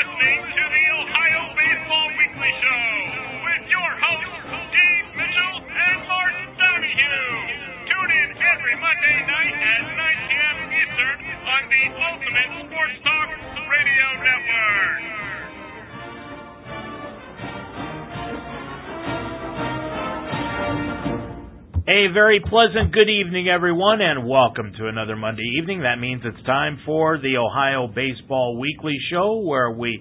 listening to the Ohio Baseball Weekly Show with your hosts, Dave Mitchell and Martin Donahue. Tune in every Monday night at 9 p.m. Eastern on the Ultimate Sports Talk A very pleasant good evening, everyone, and welcome to another Monday evening. That means it's time for the Ohio Baseball Weekly Show, where we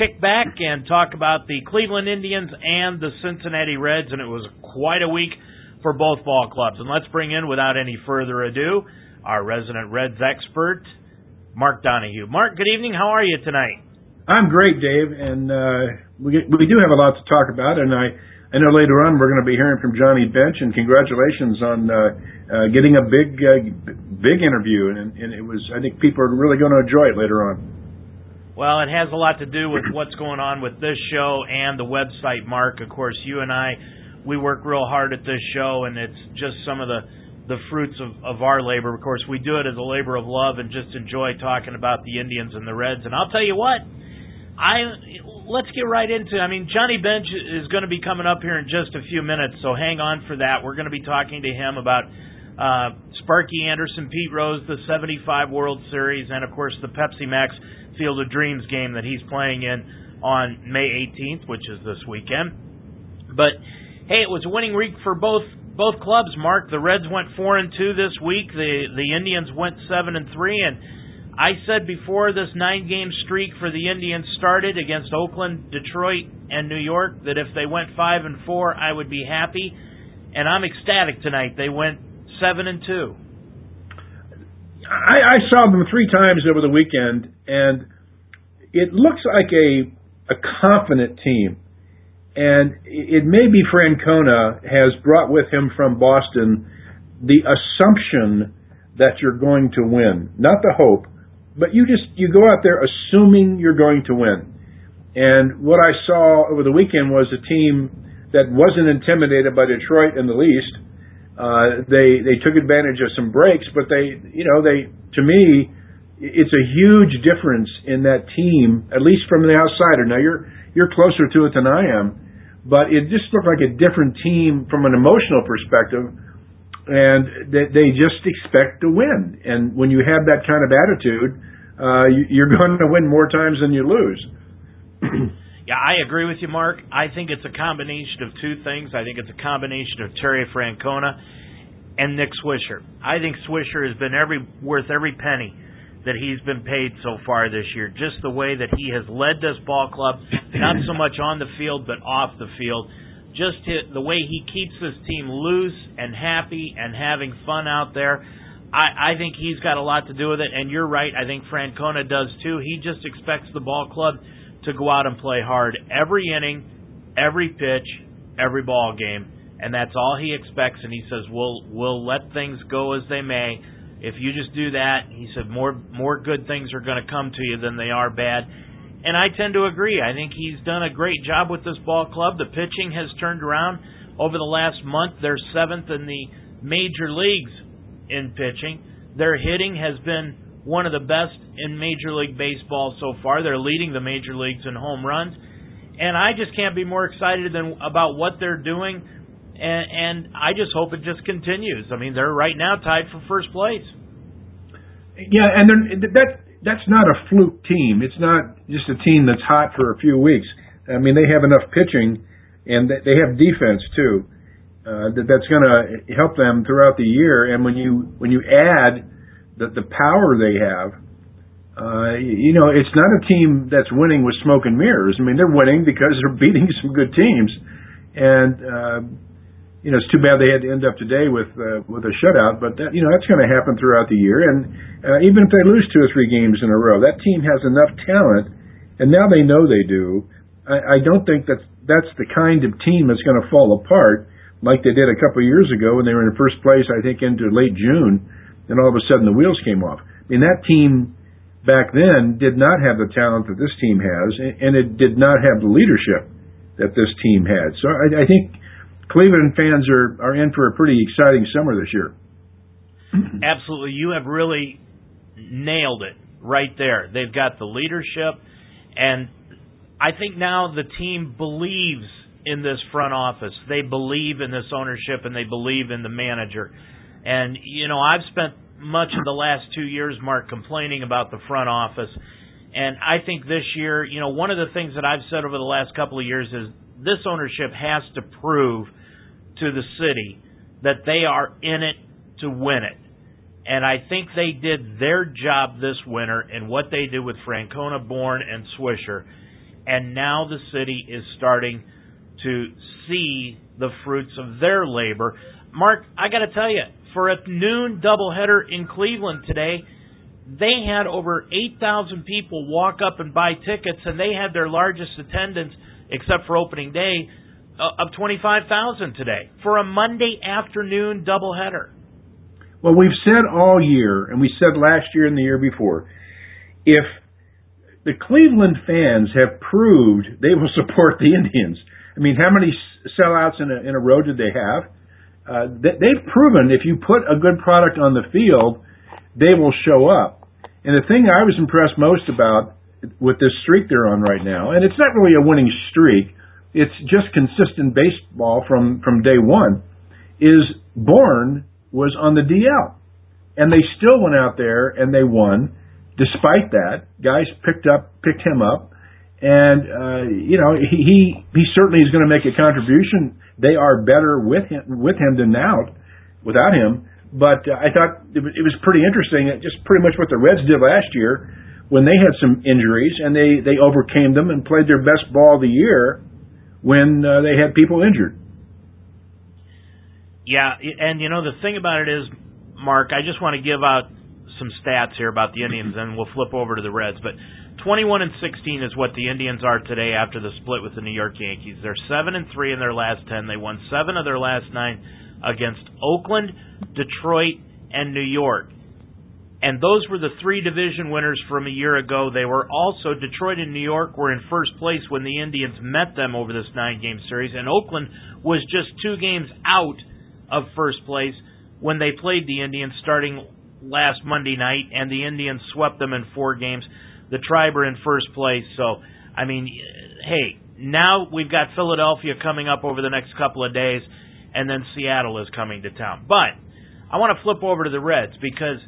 kick back and talk about the Cleveland Indians and the Cincinnati Reds, and it was quite a week for both ball clubs. And let's bring in, without any further ado, our resident Reds expert, Mark Donahue. Mark, good evening. How are you tonight? I'm great, Dave, and uh, we we do have a lot to talk about, and I I know later on we're going to be hearing from Johnny Bench, and congratulations on uh, uh, getting a big, uh, big interview, and, and it was. I think people are really going to enjoy it later on. Well, it has a lot to do with what's going on with this show and the website, Mark. Of course, you and I, we work real hard at this show, and it's just some of the the fruits of, of our labor. Of course, we do it as a labor of love and just enjoy talking about the Indians and the Reds. And I'll tell you what, I let's get right into. I mean, Johnny Bench is going to be coming up here in just a few minutes, so hang on for that. We're going to be talking to him about uh, Sparky Anderson, Pete Rose, the 75 World Series, and of course the Pepsi Max Field of Dreams game that he's playing in on May 18th, which is this weekend. But hey, it was a winning week for both both clubs. Mark, the Reds went four and two this week. The the Indians went seven and three, and I said before this nine game streak for the Indians started against Oakland, Detroit, and New York that if they went five and four, I would be happy. And I'm ecstatic tonight. They went seven and two. I, I saw them three times over the weekend, and it looks like a a confident team. And it may be Francona has brought with him from Boston the assumption that you're going to win, not the hope, but you just you go out there assuming you're going to win. And what I saw over the weekend was a team that wasn't intimidated by Detroit in the least. Uh, they they took advantage of some breaks, but they you know they to me it's a huge difference in that team, at least from the outsider. Now you're you're closer to it than I am, but it just looked like a different team from an emotional perspective and they, they just expect to win. And when you have that kind of attitude, uh, you, are going to win more times than you lose. yeah, I agree with you, Mark. I think it's a combination of two things. I think it's a combination of Terry Francona and Nick Swisher. I think Swisher has been every worth every penny that he's been paid so far this year. Just the way that he has led this ball club, not so much on the field but off the field just hit, the way he keeps this team loose and happy and having fun out there. I, I think he's got a lot to do with it, and you're right. I think Francona does too. He just expects the ball club to go out and play hard every inning, every pitch, every ball game, and that's all he expects. And he says, "We'll we'll let things go as they may. If you just do that," he said, "more more good things are going to come to you than they are bad." And I tend to agree. I think he's done a great job with this ball club. The pitching has turned around over the last month. They're seventh in the major leagues in pitching. Their hitting has been one of the best in Major League Baseball so far. They're leading the major leagues in home runs, and I just can't be more excited than about what they're doing. And, and I just hope it just continues. I mean, they're right now tied for first place. Yeah, and that that's not a fluke team. It's not just a team that's hot for a few weeks. I mean, they have enough pitching, and they have defense too. Uh, that that's going to help them throughout the year. And when you when you add the the power they have, uh, you know, it's not a team that's winning with smoke and mirrors. I mean, they're winning because they're beating some good teams, and uh, you know, it's too bad they had to end up today with uh, with a shutout. But that, you know, that's going to happen throughout the year. And uh, even if they lose two or three games in a row, that team has enough talent, and now they know they do. I, I don't think that that's the kind of team that's going to fall apart like they did a couple of years ago when they were in first place. I think into late June, and all of a sudden the wheels came off. I mean, that team back then did not have the talent that this team has, and it did not have the leadership that this team had. So I, I think Cleveland fans are are in for a pretty exciting summer this year. Absolutely, you have really nailed it right there. They've got the leadership, and I think now the team believes in this front office. They believe in this ownership and they believe in the manager. And you know, I've spent much of the last two years, Mark, complaining about the front office. And I think this year, you know, one of the things that I've said over the last couple of years is this ownership has to prove to the city that they are in it to win it. And I think they did their job this winter in what they did with Francona, Bourn, and Swisher. And now the city is starting to see the fruits of their labor. Mark, I got to tell you, for a noon doubleheader in Cleveland today, they had over 8,000 people walk up and buy tickets, and they had their largest attendance, except for opening day, uh, of 25,000 today for a Monday afternoon doubleheader. Well, we've said all year, and we said last year and the year before, if the Cleveland fans have proved they will support the Indians. I mean, how many sellouts in a, in a row did they have? uh, they've proven if you put a good product on the field, they will show up. And the thing I was impressed most about with this streak they're on right now, and it's not really a winning streak, it's just consistent baseball from from day one, is Bourn was on the DL, and they still went out there and they won. Despite that, guys picked up picked him up, and uh, you know he he, he certainly is going to make a contribution they are better with him with him than out without him. But uh, I thought it it was pretty interesting. Just pretty much what the Reds did last year when they had some injuries and they they overcame them and played their best ball of the year when uh, they had people injured. Yeah, and you know the thing about it is, Mark, I just want to give out some stats here about the Indians, and we'll flip over to the Reds. But 21 and 16 is what the Indians are today after the split with the New York Yankees. They're 7 and 3 in their last 10. They won 7 of their last 9 against Oakland, Detroit, and New York. And those were the three division winners from a year ago. They were also Detroit and New York were in first place when the Indians met them over this nine-game series, and Oakland was just two games out of first place when they played the Indians starting last Monday night, and the Indians swept them in four games. The Tribe are in first place, so I mean, hey, now we've got Philadelphia coming up over the next couple of days, and then Seattle is coming to town. But I want to flip over to the Reds because,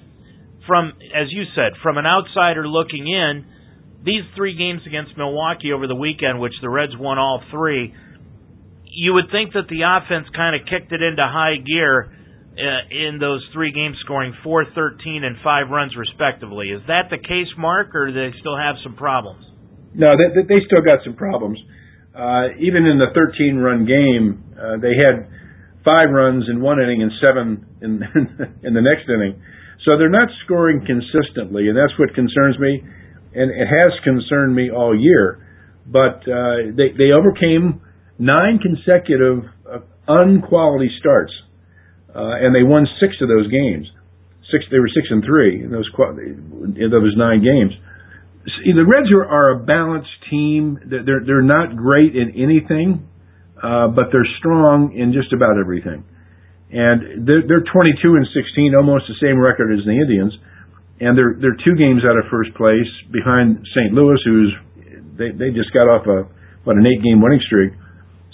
from as you said, from an outsider looking in, these three games against Milwaukee over the weekend, which the Reds won all three, you would think that the offense kind of kicked it into high gear uh, in those three games, scoring four, thirteen, and five runs respectively. Is that the case, Mark, or do they still have some problems? No, they, they still got some problems. Uh, even in the 13-run game, uh, they had five runs in one inning and seven in in the next inning. So they're not scoring consistently, and that's what concerns me, and it has concerned me all year. But uh, they they overcame nine consecutive uh, unquality starts uh, and they won six of those games. Six, they were six and three in those in those nine games. See, the Reds are, are a balanced team. They're they're not great in anything, uh, but they're strong in just about everything. And they're, they're 22 and 16, almost the same record as the Indians, and they're they're two games out of first place behind St. Louis, who's they they just got off a what an eight game winning streak.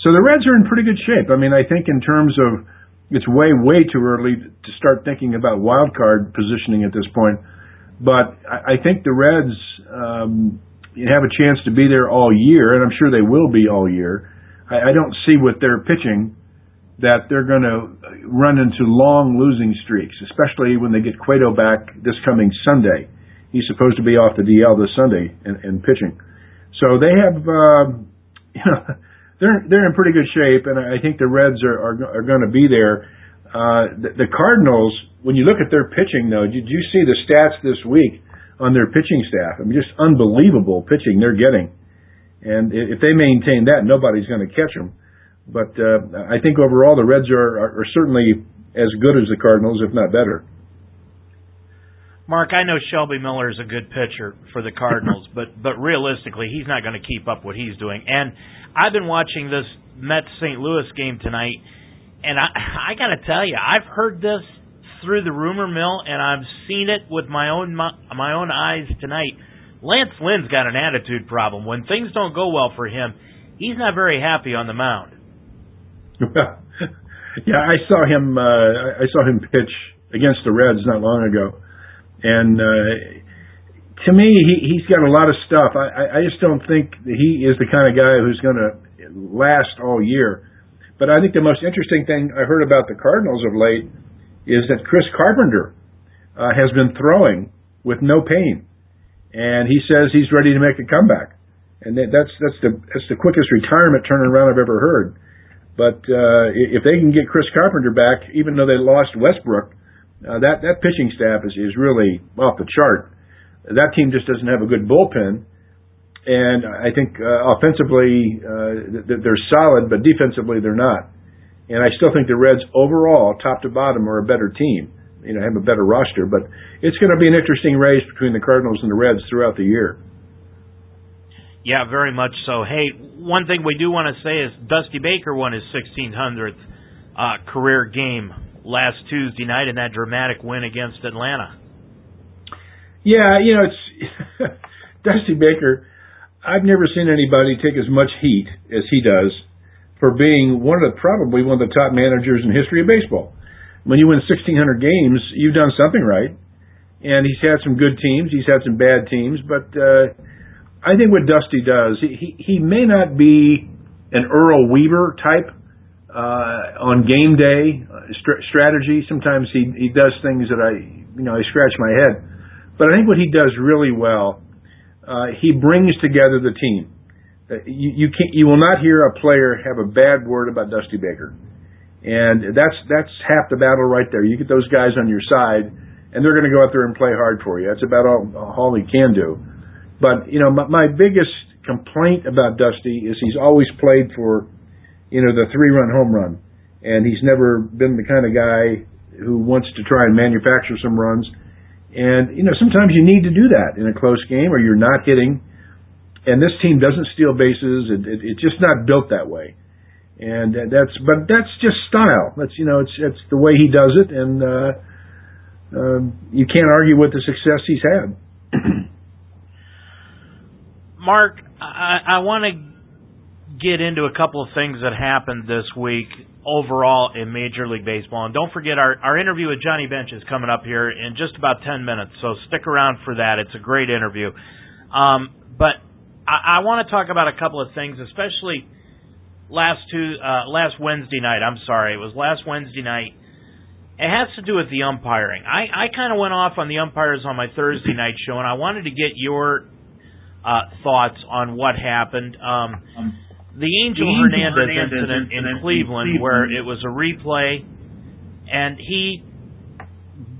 So the Reds are in pretty good shape. I mean, I think in terms of it's way way too early to start thinking about wild card positioning at this point. But I, I think the Reds um, have a chance to be there all year, and I'm sure they will be all year. I, don't see with their pitching that they're going to run into long losing streaks, especially when they get Cueto back this coming Sunday. He's supposed to be off the DL this Sunday and, and pitching. So they have, uh, you know they're they're in pretty good shape, and I think the Reds are are, are going to be there. Uh, the, the Cardinals, when you look at their pitching, though, did you see the stats this week on their pitching staff? I mean, just unbelievable pitching they're getting, and if they maintain that, nobody's going to catch them. But uh, I think overall, the Reds are, are, are certainly as good as the Cardinals, if not better. Mark, I know Shelby Miller is a good pitcher for the Cardinals, but but realistically, he's not going to keep up what he's doing. And I've been watching this Mets St. Louis game tonight, and I I got to tell you, I've heard this through the rumor mill, and I've seen it with my own my own eyes tonight. Lance Lynn's got an attitude problem. When things don't go well for him, he's not very happy on the mound. yeah, I saw him. Uh, I saw him pitch against the Reds not long ago, and uh, to me, he, he's got a lot of stuff. I, I just don't think that he is the kind of guy who's going to last all year. But I think the most interesting thing I heard about the Cardinals of late is that Chris Carpenter uh, has been throwing with no pain, and he says he's ready to make a comeback. And that's that's the that's the quickest retirement turnaround I've ever heard. But uh, if they can get Chris Carpenter back, even though they lost Westbrook, uh, that that pitching staff is is really off the chart. That team just doesn't have a good bullpen, and I think uh, offensively uh, they're solid, but defensively they're not. And I still think the Reds overall, top to bottom, are a better team. You know, have a better roster, but it's going to be an interesting race between the Cardinals and the Reds throughout the year. Yeah, very much so. Hey, one thing we do want to say is Dusty Baker won his 1600th uh, career game last Tuesday night in that dramatic win against Atlanta. Yeah, you know, it's Dusty Baker. I've never seen anybody take as much heat as he does for being one of the probably one of the top managers in history of baseball. When you win 1600 games, you've done something right. And he's had some good teams, he's had some bad teams, but uh I think what Dusty does, he he, may not be an Earl Weaver type uh, on game day uh, st- strategy. Sometimes he he does things that I you know I scratch my head, but I think what he does really well, uh, he brings together the team. Uh, you you can't you will not hear a player have a bad word about Dusty Baker, and that's that's half the battle right there. You get those guys on your side, and they're going to go out there and play hard for you. That's about all all he can do. But you know, my, my biggest complaint about Dusty is he's always played for, you know, the three-run home run, and he's never been the kind of guy who wants to try and manufacture some runs. And you know, sometimes you need to do that in a close game, or you're not hitting. And this team doesn't steal bases. It, it, it's just not built that way. And that's, but that's just style. That's you know, it's it's the way he does it, and uh, uh, you can't argue with the success he's had. Mark, I, I want to get into a couple of things that happened this week overall in Major League Baseball. And don't forget, our, our interview with Johnny Bench is coming up here in just about 10 minutes, so stick around for that. It's a great interview. Um, but I, I want to talk about a couple of things, especially last two, uh, last Wednesday night. I'm sorry, it was last Wednesday night. It has to do with the umpiring. I, I kind of went off on the umpires on my Thursday night show, and I wanted to get your uh, thoughts on what happened. Um, um, the Angel, the Hernandez, Hernandez incident, incident in Cleveland, Cleveland, where it was a replay, and he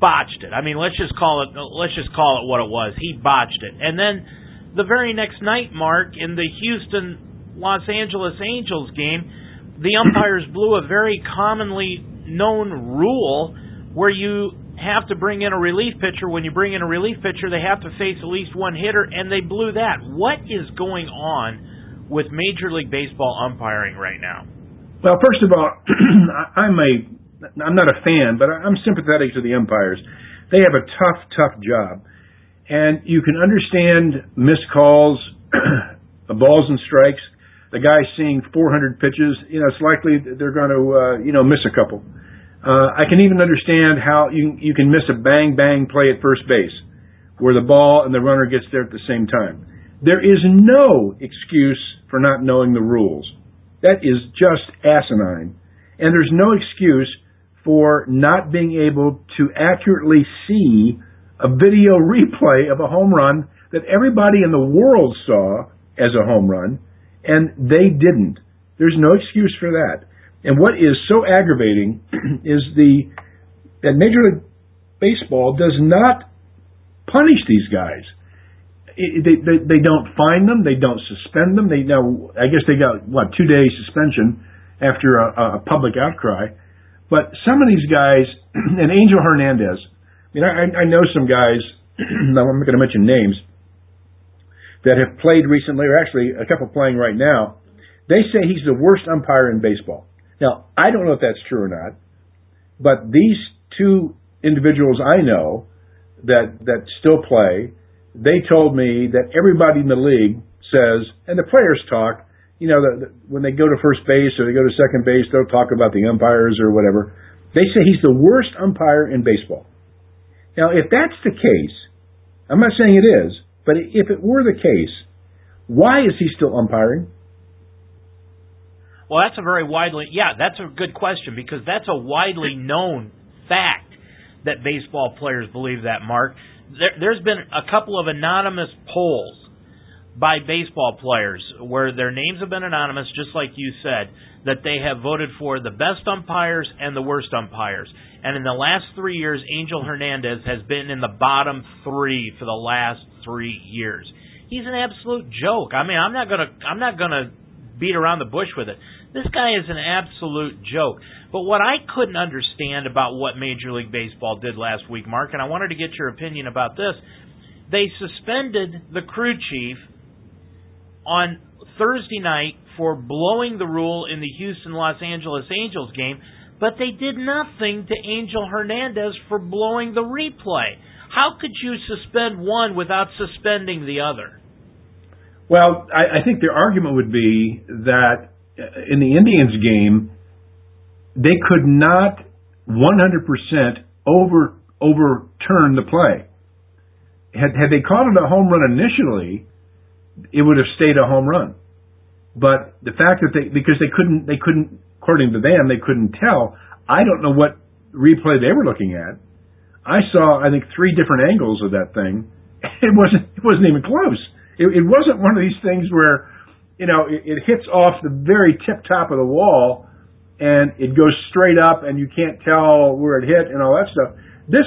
botched it. I mean, let's just call it let's just call it what it was. He botched it, and then the very next night, Mark, in the Houston Los Angeles Angels game, the umpires blew a very commonly known rule where you have to bring in a relief pitcher. When you bring in a relief pitcher, they have to face at least one hitter, and they blew that. What is going on with Major League Baseball umpiring right now? Well, first of all, I'm a I'm not a fan, but I'm sympathetic to the umpires. They have a tough, tough job, and you can understand missed calls, balls and strikes. The guy seeing 400 pitches, you know, it's likely they're going to, uh, you know, miss a couple. Uh, Uh, I can even understand how you you can miss a bang bang play at first base, where the ball and the runner gets there at the same time. There is no excuse for not knowing the rules. That is just asinine, and there's no excuse for not being able to accurately see a video replay of a home run that everybody in the world saw as a home run, and they didn't. There's no excuse for that. And what is so aggravating is the that Major League Baseball does not punish these guys. They, they they don't fine them. They don't suspend them. They now I guess they got what two days suspension after a, a public outcry. But some of these guys, and Angel Hernandez, I mean I, I know some guys. I'm not going to mention names that have played recently, or actually a couple playing right now. They say he's the worst umpire in baseball. Now, I don't know if that's true or not, but these two individuals I know that that still play they told me that everybody in the league says, and the players talk, you know, the, the, when they go to first base or they go to second base, they'll talk about the umpires or whatever. They say he's the worst umpire in baseball. Now, if that's the case, I'm not saying it is, but if it were the case, why is he still umpiring? Well, that's a very widely, yeah, that's a good question because that's a widely known fact that baseball players believe that, Mark. There, there's been a couple of anonymous polls by baseball players where their names have been anonymous, just like you said, that they have voted for the best umpires and the worst umpires. And in the last three years, Angel Hernandez has been in the bottom three for the last three years. He's an absolute joke. I mean, I'm not gonna, I'm not gonna beat around the bush with it. This guy is an absolute joke. But what I couldn't understand about what Major League Baseball did last week, Mark, and I wanted to get your opinion about this, they suspended the crew chief on Thursday night for blowing the rule in the Houston Los Angeles Angels game, but they did nothing to Angel Hernandez for blowing the replay. How could you suspend one without suspending the other? Well, I, I think the argument would be that in the Indians game, they could not 100% over overturn the play. Had had they called it a home run initially, it would have stayed a home run. But the fact that they because they couldn't they couldn't according to them they couldn't tell. I don't know what replay they were looking at. I saw I think three different angles of that thing. It wasn't it wasn't even close. It, it wasn't one of these things where you know it, it hits off the very tip top of the wall and it goes straight up and you can't tell where it hit and all that stuff. This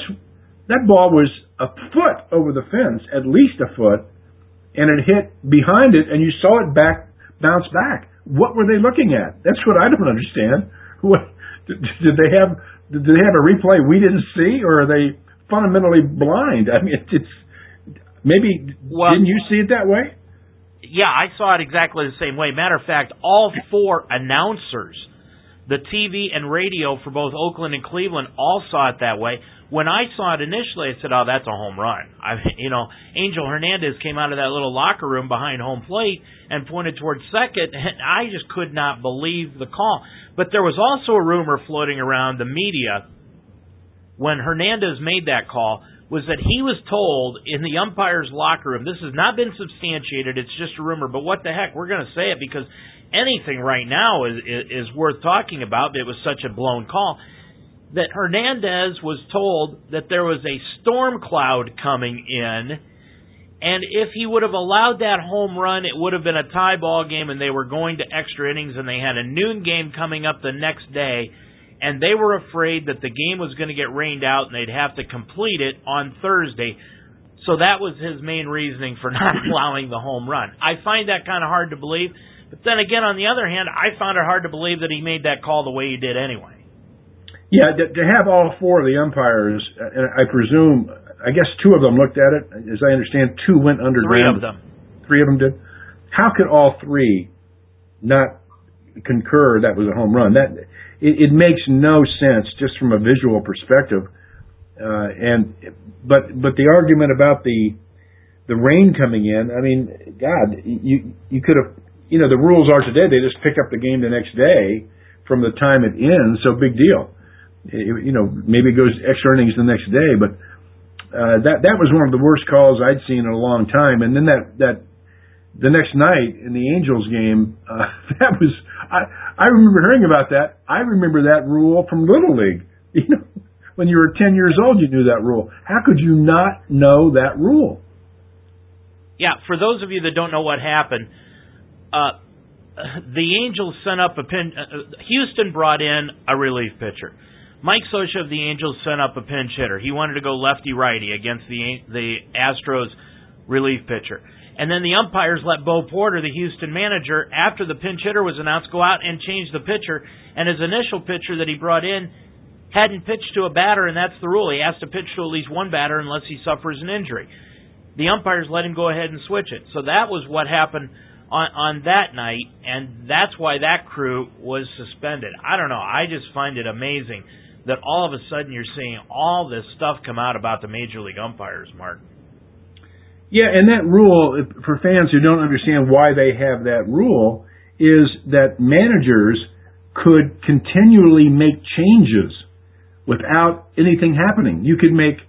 that ball was a foot over the fence, at least a foot, and it hit behind it and you saw it back bounce back. What were they looking at? That's what I don't understand. What did, did they have? Did they have a replay we didn't see, or are they fundamentally blind? I mean, it's maybe well, didn't you see it that way? Yeah, I saw it exactly the same way. Matter of fact, all four announcers, the TV and radio for both Oakland and Cleveland, all saw it that way when I saw it initially, I said, "Oh, that's a home run." I, you know, Angel Hernandez came out of that little locker room behind home plate and pointed towards second, and I just could not believe the call. But there was also a rumor floating around the media when Hernandez made that call was that he was told in the umpire's locker room. This has not been substantiated; it's just a rumor. But what the heck? We're going to say it because anything right now is, is is worth talking about. It was such a blown call that Hernandez was told that there was a storm cloud coming in, and if he would have allowed that home run, it would have been a tie ball game, and they were going to extra innings, and they had a noon game coming up the next day, and they were afraid that the game was going to get rained out, and they'd have to complete it on Thursday. So that was his main reasoning for not allowing the home run. I find that kind of hard to believe. But then again, on the other hand, I found it hard to believe that he made that call the way he did anyway. Yeah, to, to have all four of the umpires, and I presume, I guess two of them looked at it. As I understand, two went underground. Three of them. Three of them did. How could all three not concur that was a home run? That it, it makes no sense just from a visual perspective. Uh, and but but the argument about the the rain coming in, I mean, God, you you could have, you know, the rules are today they just pick up the game the next day from the time it ends, so big deal you know, maybe it goes extra innings the next day, but uh, that that was one of the worst calls I'd seen in a long time. And then that that the next night in the Angels game, uh, that was I remember hearing about that. I remember that rule from Little League. You know, when you were 10 years old, you knew that rule. How could you not know that rule? Yeah, for those of you that don't know what happened, uh, the Angels sent up a pin. Uh, Houston brought in a relief pitcher. Mike Scioscia of the Angels sent up a pinch hitter. He wanted to go lefty righty against the the Astros relief pitcher. And then the umpires let Bo Porter, the Houston manager, after the pinch hitter was announced, go out and change the pitcher. And his initial pitcher that he brought in hadn't pitched to a batter, and that's the rule. He has to pitch to at least one batter unless he suffers an injury. The umpires let him go ahead and switch it. So that was what happened on on that night, and that's why that crew was suspended. I don't know. I just find it amazing that all of a sudden you're seeing all this stuff come out about the major league umpires, Mark. Yeah, and that rule, for fans who don't understand why they have that rule, is that managers could continually make changes without anything happening. You could make,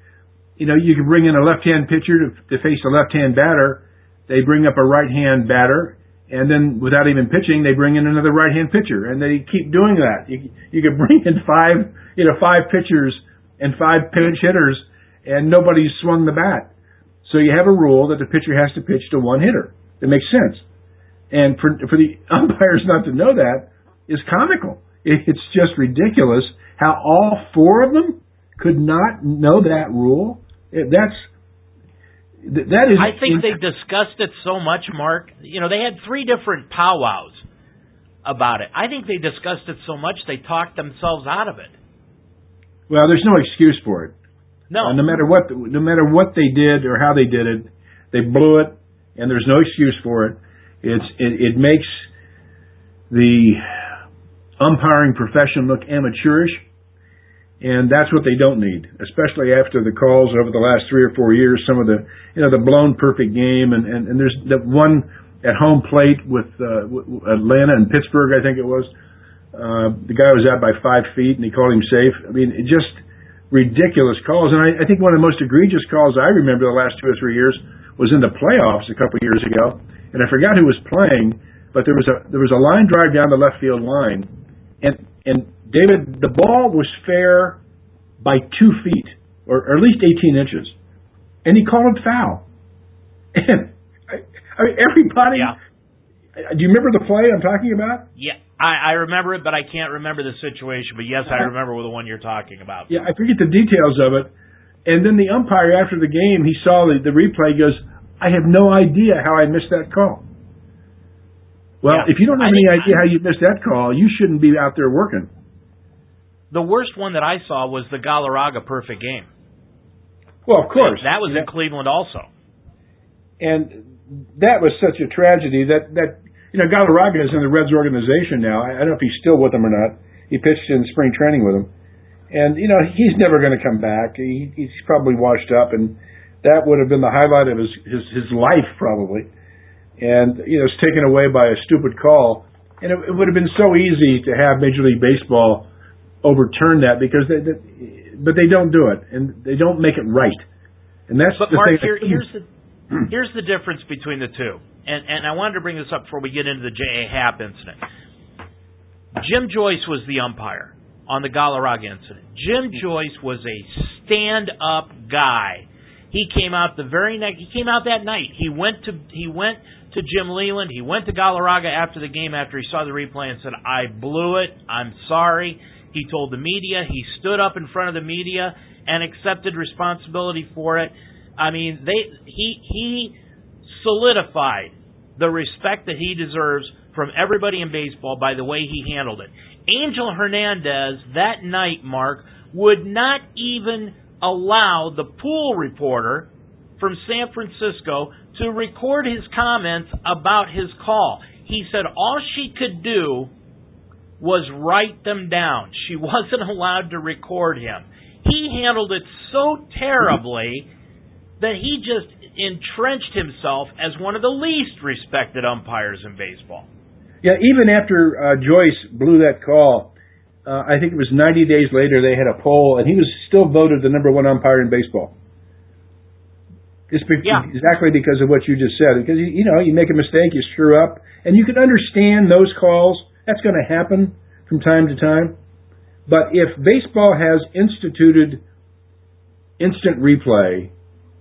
you know, you could bring in a left-hand pitcher to, to face a left-hand batter. They bring up a right-hand batter, and then without even pitching, they bring in another right-hand pitcher, and they keep doing that. You, you could bring in five, you know, five pitchers and five pinch hitters, and nobody's swung the bat so you have a rule that the pitcher has to pitch to one hitter. It makes sense. And for, for the umpires not to know that is comical. It's just ridiculous how all four of them could not know that rule. That's that is. I think they discussed it so much, Mark. You know, they had three different powwows about it. I think they discussed it so much they talked themselves out of it. Well, there's no excuse for it. No. Uh, no matter what, no matter what they did or how they did it, they blew it, and there's no excuse for it. It's it, it makes the umpiring profession look amateurish, and that's what they don't need, especially after the calls over the last three or four years. Some of the you know the blown perfect game, and and, and there's that one at home plate with uh, Atlanta and Pittsburgh, I think it was. Uh, the guy was out by five feet, and he called him safe. I mean, it just ridiculous calls. And I, I think one of the most egregious calls I remember the last two or three years was in the playoffs a couple of years ago, and I forgot who was playing, but there was a there was a line drive down the left field line, and and David, the ball was fair by two feet or, or at least 18 inches, and he called it foul. And I, I mean, everybody. Yeah. Do you remember the play I'm talking about? Yeah. I, I remember it, but I can't remember the situation. But yes, I remember the one you're talking about. Yeah, I forget the details of it. And then the umpire after the game, he saw the, the replay. Goes, I have no idea how I missed that call. Well, yeah. if you don't have I any idea how you missed that call, you shouldn't be out there working. The worst one that I saw was the Galarraga perfect game. Well, of course, that was in Cleveland also. And that was such a tragedy that that you know, Galarraga is in the Reds organization now. I, I don't know if he's still with them or not. He pitched in spring training with them, and you know he's never going to come back. He, he's probably washed up, and that would have been the highlight of his his, his life probably. And you know, it's taken away by a stupid call, and it, it would have been so easy to have Major League Baseball overturn that because they, they but they don't do it, and they don't make it right. And that's but the Mark, thing. Here, here's the Hmm. here's the difference between the two and, and I wanted to bring this up before we get into the J.A. Happ incident. Jim Joyce was the umpire on the Galarraga incident. Jim hmm. Joyce was a stand-up guy. He came out the very next. He came out that night. He went to he went to Jim Leyland. He went to Galarraga after the game after he saw the replay and said, "I blew it. I'm sorry." He told the media. He stood up in front of the media and accepted responsibility for it. I mean, they he he solidified the respect that he deserves from everybody in baseball by the way he handled it. Angel Hernandez that night, Mark, would not even allow the pool reporter from San Francisco to record his comments about his call. He said all she could do was write them down. She wasn't allowed to record him. He handled it so terribly that he just entrenched himself as one of the least respected umpires in baseball. Yeah, even after uh, Joyce blew that call, uh, I think it was 90 days later they had a poll, and he was still voted the number one umpire in baseball. Just be- yeah. exactly because of what you just said. Because you know, you make a mistake, you screw up, and you can understand those calls. That's going to happen from time to time. But if baseball has instituted instant replay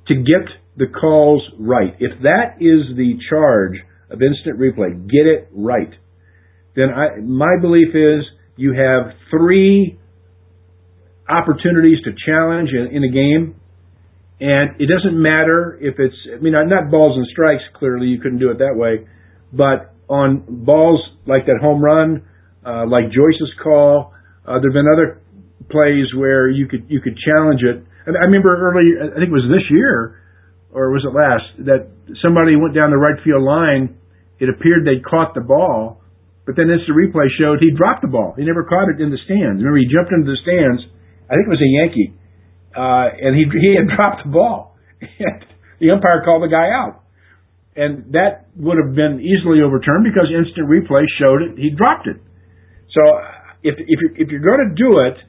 to get the calls right. If that is the charge of instant replay, get it right. Then I, my belief is you have three opportunities to challenge in, in a game, and it doesn't matter if it's, I mean, not balls and strikes, clearly you couldn't do it that way, but on balls like that home run, uh, like Joyce's call, uh, there have been other plays where you could you could challenge it. I remember early, I think it was this year, or was it last, that somebody went down the right field line. It appeared they caught the ball, but then instant replay showed he dropped the ball. He never caught it in the stands. Remember, he jumped into the stands. I think it was a Yankee, uh, and he he had dropped the ball. The umpire called the guy out. And that would have been easily overturned because instant replay showed it. He dropped it. So if if if you're going to do it,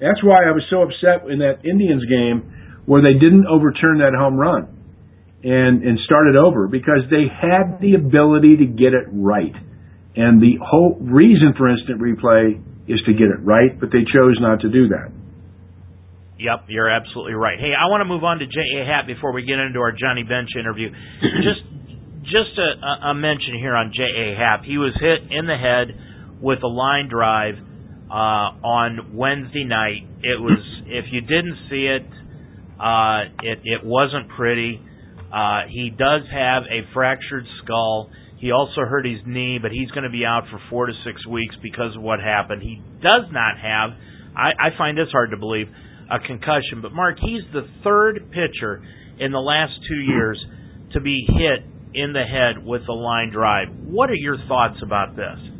that's why I was so upset in that Indians game where they didn't overturn that home run and and start it over because they had the ability to get it right. And the whole reason for instant replay is to get it right, but they chose not to do that. Yep, you're absolutely right. Hey, I want to move on to J.A. Happ before we get into our Johnny Bench interview. just just a, a mention here on J.A. Happ. He was hit in the head with a line drive uh, on Wednesday night. It was, if you didn't see it, uh, it, it wasn't pretty. Uh, he does have a fractured skull. He also hurt his knee, but he's going to be out for four to six weeks because of what happened. He does not have, I, I find this hard to believe, a concussion. But Mark, he's the third pitcher in the last two years to be hit in the head with a line drive. What are your thoughts about this?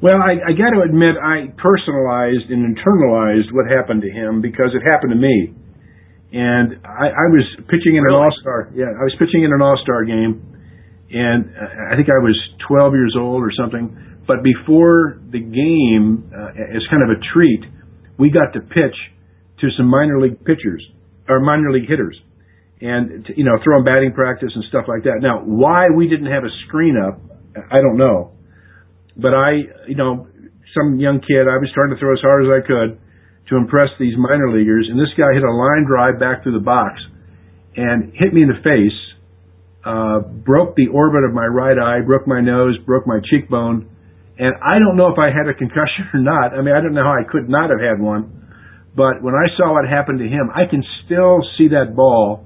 Well, I, I got to admit, I personalized and internalized what happened to him because it happened to me. And I, I was pitching in really? an All Star. Yeah, I was pitching in an All Star game, and I think I was 12 years old or something. But before the game, uh, as kind of a treat, we got to pitch to some minor league pitchers or minor league hitters, and you know throw them batting practice and stuff like that. Now, why we didn't have a screen up, I don't know, but I, you know, some young kid, I was trying to throw as hard as I could to impress these minor leaguers, and this guy hit a line drive back through the box and hit me in the face. Uh, broke the orbit of my right eye, broke my nose, broke my cheekbone, and I don't know if I had a concussion or not. I mean, I don't know how I could not have had one but when I saw what happened to him, I can still see that ball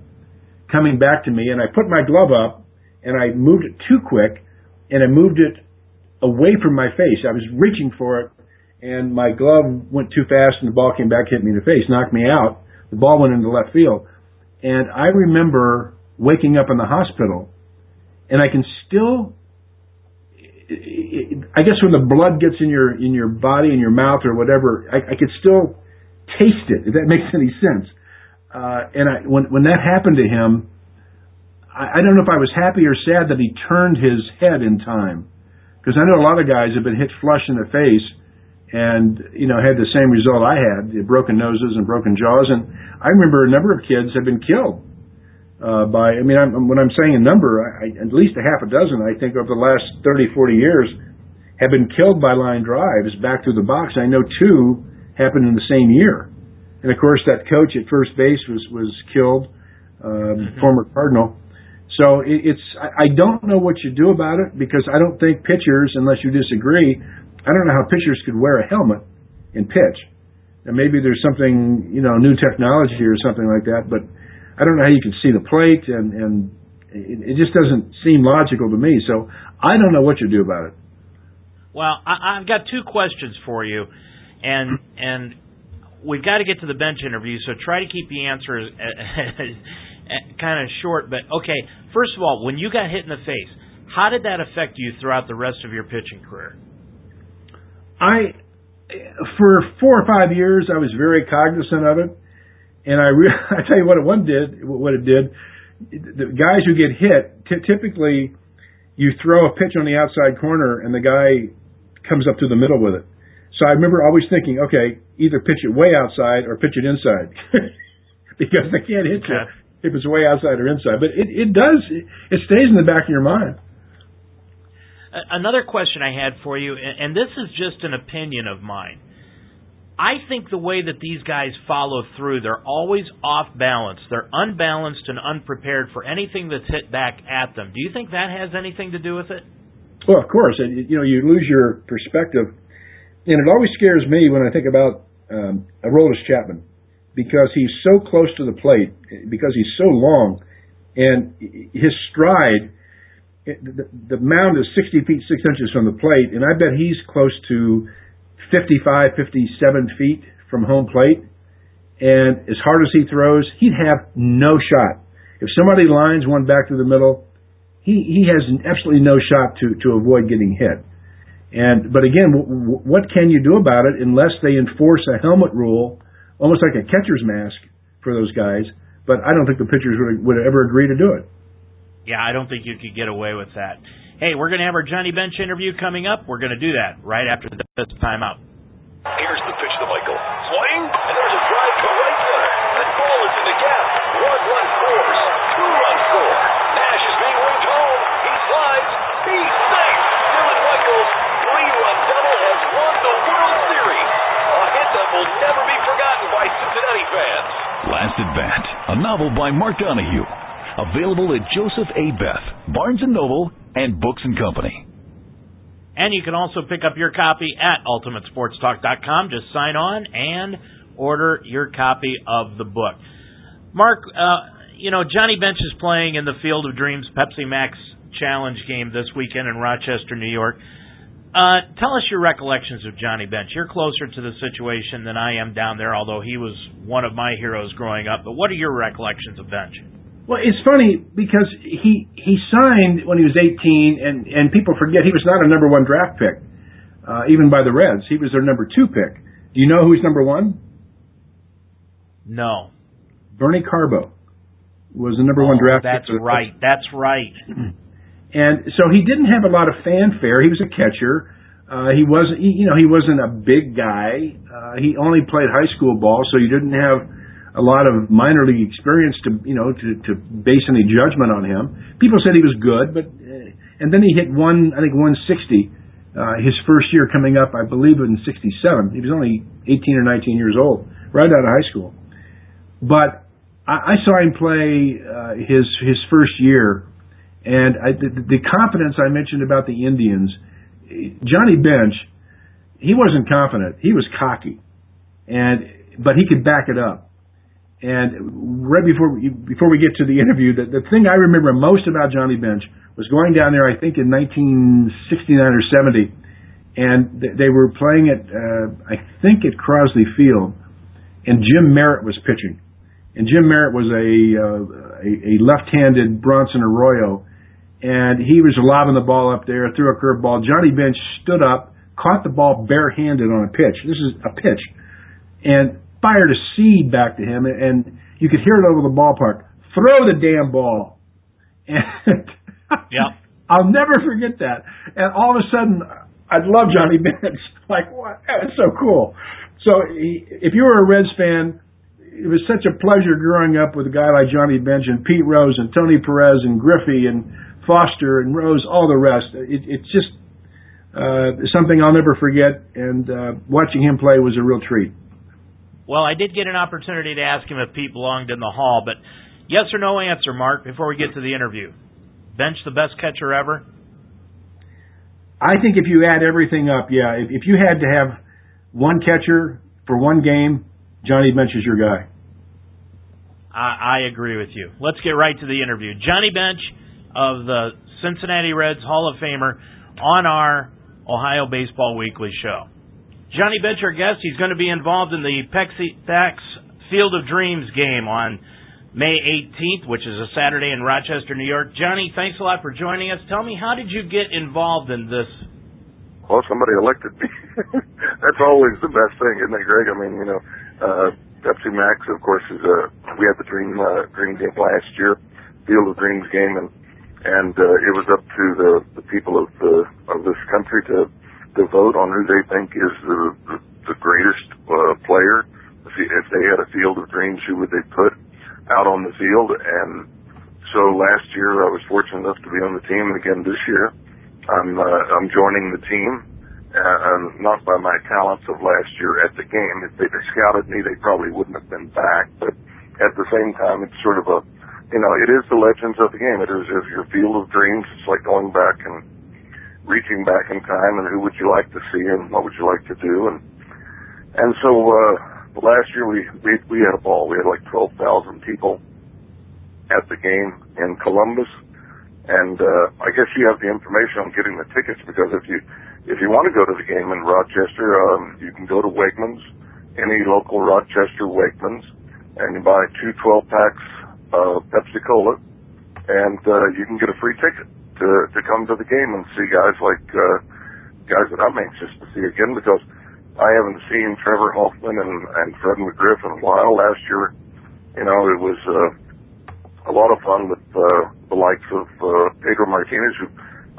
coming back to me. And I put my glove up and I moved it too quick and I moved it away from my face. I was reaching for it and my glove went too fast and the ball came back, hit me in the face, knocked me out. The ball went into left field. And I remember waking up in the hospital and I can still I guess when the blood gets in your in your body in your mouth or whatever, I, I could still taste it, if that makes any sense. Uh, and I, when when that happened to him, I, I don't know if I was happy or sad that he turned his head in time, because I know a lot of guys have been hit flush in the face, and you know had the same result I had, broken noses and broken jaws. And I remember a number of kids have been killed uh, by. I mean, I'm, when I'm saying a number, I, at least a half a dozen, I think, over the last 30, 40 years, have been killed by line drives back through the box. I know two happened in the same year. And of course, that coach at first base was was killed, um, mm-hmm. former Cardinal. So it's I, don't know what you do about it because I don't think pitchers, unless you disagree, I don't know how pitchers could wear a helmet and pitch. And maybe there's something you know new technology or something like that, but I don't know how you can see the plate and and it, just doesn't seem logical to me. So I don't know what you do about it. Well, I've got two questions for you and and we've got to get to the bench interview, so try to keep the answers Eh, kind of short. But okay, first of all, when you got hit in the face, how did that affect you throughout the rest of your pitching career? I, for four or five years, I was very cognizant of it, and I re- I tell you what it one did, what it did. The guys who get hit, t- typically, you throw a pitch on the outside corner, and the guy comes up to the middle with it. So I remember always thinking, okay, either pitch it way outside or pitch it inside, because they can't hit you if it's way outside or inside. But it it does it stays in the back of your mind. Another question I had for you, and this is just an opinion of mine. I think the way that these guys follow through, they're always off balance. They're unbalanced and unprepared for anything that's hit back at them. Do you think that has anything to do with it? Well, of course. You know, you lose your perspective and it always scares me when I think about um, Aroldis Chapman because he's so close to the plate, because he's so long, and his stride, the, mound is 60 feet 6 inches from the plate, and I bet he's close to 55, 57 feet from home plate. And as hard as he throws, he'd have no shot. If somebody lines one back to the middle, he, he has absolutely no shot to, to avoid getting hit. And but again, w- what can you do about it unless they enforce a helmet rule, almost like a catcher's mask for those guys, but I don't think the pitchers would would ever agree to do it. Yeah, I don't think you could get away with that. Hey, we're going to have our Johnny Bench interview coming up. We're going to do that right after this timeout. Here's the pitch to Michael. Swing, and there's a drive to right center. That ball is in the gap. One run scores. Two run score. Nash is being moved home. He slides. He's safe. Dylan Michaels' three-run double has won the World Series. A hit that will never be forgotten by Cincinnati fans. Last Bat, a novel by Mark Donahue. Available at Joseph A. Beth, Barnes & Noble, and Books & Company. And you can also pick up your copy at ultimatesportstalk.com. Just sign on and order your copy of the book. Mark, uh, you know, Johnny Bench is playing in the Field of Dreams Pepsi Max Challenge game this weekend in Rochester, New York. Uh, tell us your recollections of Johnny Bench. You're closer to the situation than I am down there, although he was one of my heroes growing up. But what are your recollections of Bench? Well, it's funny because he he signed when he was 18, and and people forget he was not a number one draft pick, uh, even by the Reds. He was their number two pick. Do you know who's number one? No. Bernie Carbo was the number oh, one draft. Pick. That's pick right. That's right. And so he didn't have a lot of fanfare. He was a catcher. Uh, he wasn't, you know, he wasn't a big guy. Uh, he only played high school ball, so you didn't have a lot of minor league experience to, you know, to, to base any judgment on him. People said he was good, but, uh, and then he hit one, I think 160, uh, his first year coming up, I believe in 67. He was only 18 or 19 years old, right out of high school. But I, I saw him play, uh, his, his first year and I, the, the confidence I mentioned about the Indians, Johnny Bench, he wasn't confident. He was cocky, and but he could back it up. And right before we, before we get to the interview, the, the thing I remember most about Johnny Bench was going down there. I think in 1969 or 70, and th- they were playing at uh, I think at Crosley Field, and Jim Merritt was pitching, and Jim Merritt was a uh, a, a left-handed Bronson Arroyo and he was lobbing the ball up there, threw a curveball. Johnny Bench stood up, caught the ball barehanded on a pitch. This is a pitch, and fired a seed back to him, and you could hear it over the ballpark. Throw the damn ball, and yeah, I'll never forget that. And all of a sudden, I love Johnny Bench. like, what? That's so cool. So, he, if you were a Reds fan, it was such a pleasure growing up with a guy like Johnny Bench and Pete Rose and Tony Perez and Griffey and Foster and Rose, all the rest. It, it's just uh, something I'll never forget, and uh, watching him play was a real treat. Well, I did get an opportunity to ask him if Pete belonged in the Hall, but yes or no answer, Mark, before we get to the interview. Bench the best catcher ever? I think if you add everything up, yeah. If, if you had to have one catcher for one game, Johnny Bench is your guy. I, I agree with you. Let's get right to the interview. Johnny Bench of the Cincinnati Reds Hall of Famer on our Ohio Baseball Weekly show. Johnny Bench, our guest, he's going to be involved in the Max Field of Dreams game on May 18th, which is a Saturday in Rochester, New York. Johnny, thanks a lot for joining us. Tell me, how did you get involved in this? Well, somebody elected me. That's always the best thing, isn't it, Greg? I mean, you know, uh, Pepsi Max, of course, is a. We had the Dream uh, Dream game last year, Field of Dreams game, and and uh, it was up to the, the people of the of this country to to vote on who they think is the the, the greatest uh, player. If they had a field of dreams, who would they put out on the field? And so last year, I was fortunate enough to be on the team, and again this year, I'm uh, I'm joining the team. Uh, not by my talents of last year at the game. If they'd scouted me, they probably wouldn't have been back. But at the same time, it's sort of a you know, it is the legends of the game. It is, is your field of dreams. It's like going back and reaching back in time and who would you like to see and what would you like to do and and so uh last year we we we had a ball. We had like twelve thousand people at the game in Columbus. And uh I guess you have the information on getting the tickets because if you if you want to go to the game in Rochester, um you can go to Wegmans, any local Rochester Wegmans, and you buy two 12 packs of Pepsi Cola and uh you can get a free ticket to to come to the game and see guys like uh guys that I'm anxious to see again because I haven't seen Trevor Hoffman and and Fred McGriff in a while. Last year, you know, it was uh a lot of fun with uh, the likes of uh, Pedro Martinez, who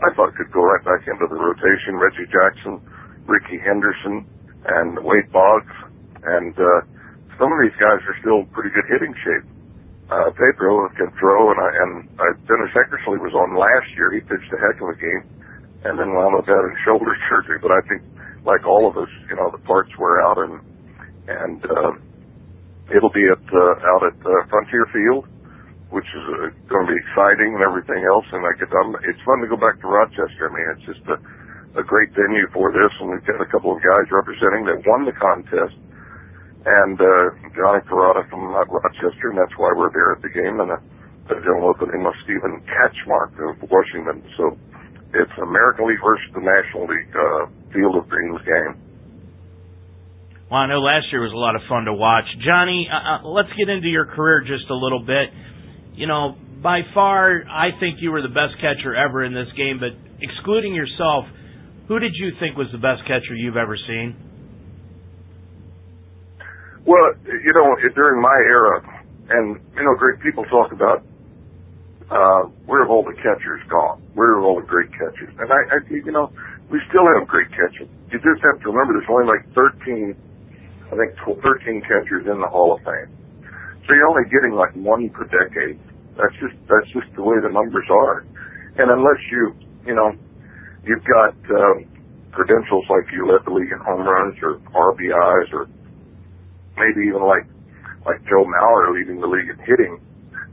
I thought could go right back into the rotation. Reggie Jackson, Rickey Henderson, and Wade Boggs, and uh, some of these guys are still pretty good hitting shape. Uh, Pedro can throw, and I, and uh, Dennis Eckersley was on last year. He pitched a heck of a game, and then wound up having shoulder surgery. But I think, like all of us, you know, the parts wear out, and and uh, it'll be at uh, out at uh, Frontier Field which is uh, going to be exciting and everything else. And I get, um, it's fun to go back to Rochester. I mean, it's just a, a great venue for this, and we've got a couple of guys representing that won the contest. And uh, Johnny Perrotta from uh, Rochester, and that's why we're there at the game. And a, a gentleman by the name of Stephen Catchmark of Washington. So it's American League versus the National League uh, Field of Dreams game. Well, I know last year was a lot of fun to watch. Johnny, uh, uh let's get into your career just a little bit you know, by far, I think you were the best catcher ever in this game. But excluding yourself, who did you think was the best catcher you've ever seen? Well, you know, during my era, and you know, great people talk about uh, where have all the catchers gone? Where are all the great catchers? And I, I, you know, we still have great catchers. You just have to remember there's only like 13, I think 13 catchers in the Hall of Fame. So you're only getting like one per decade. That's just that's just the way the numbers are. And unless you you know you've got um, credentials like you led the league in home runs or RBIs or maybe even like like Joe Mauer leading the league in hitting,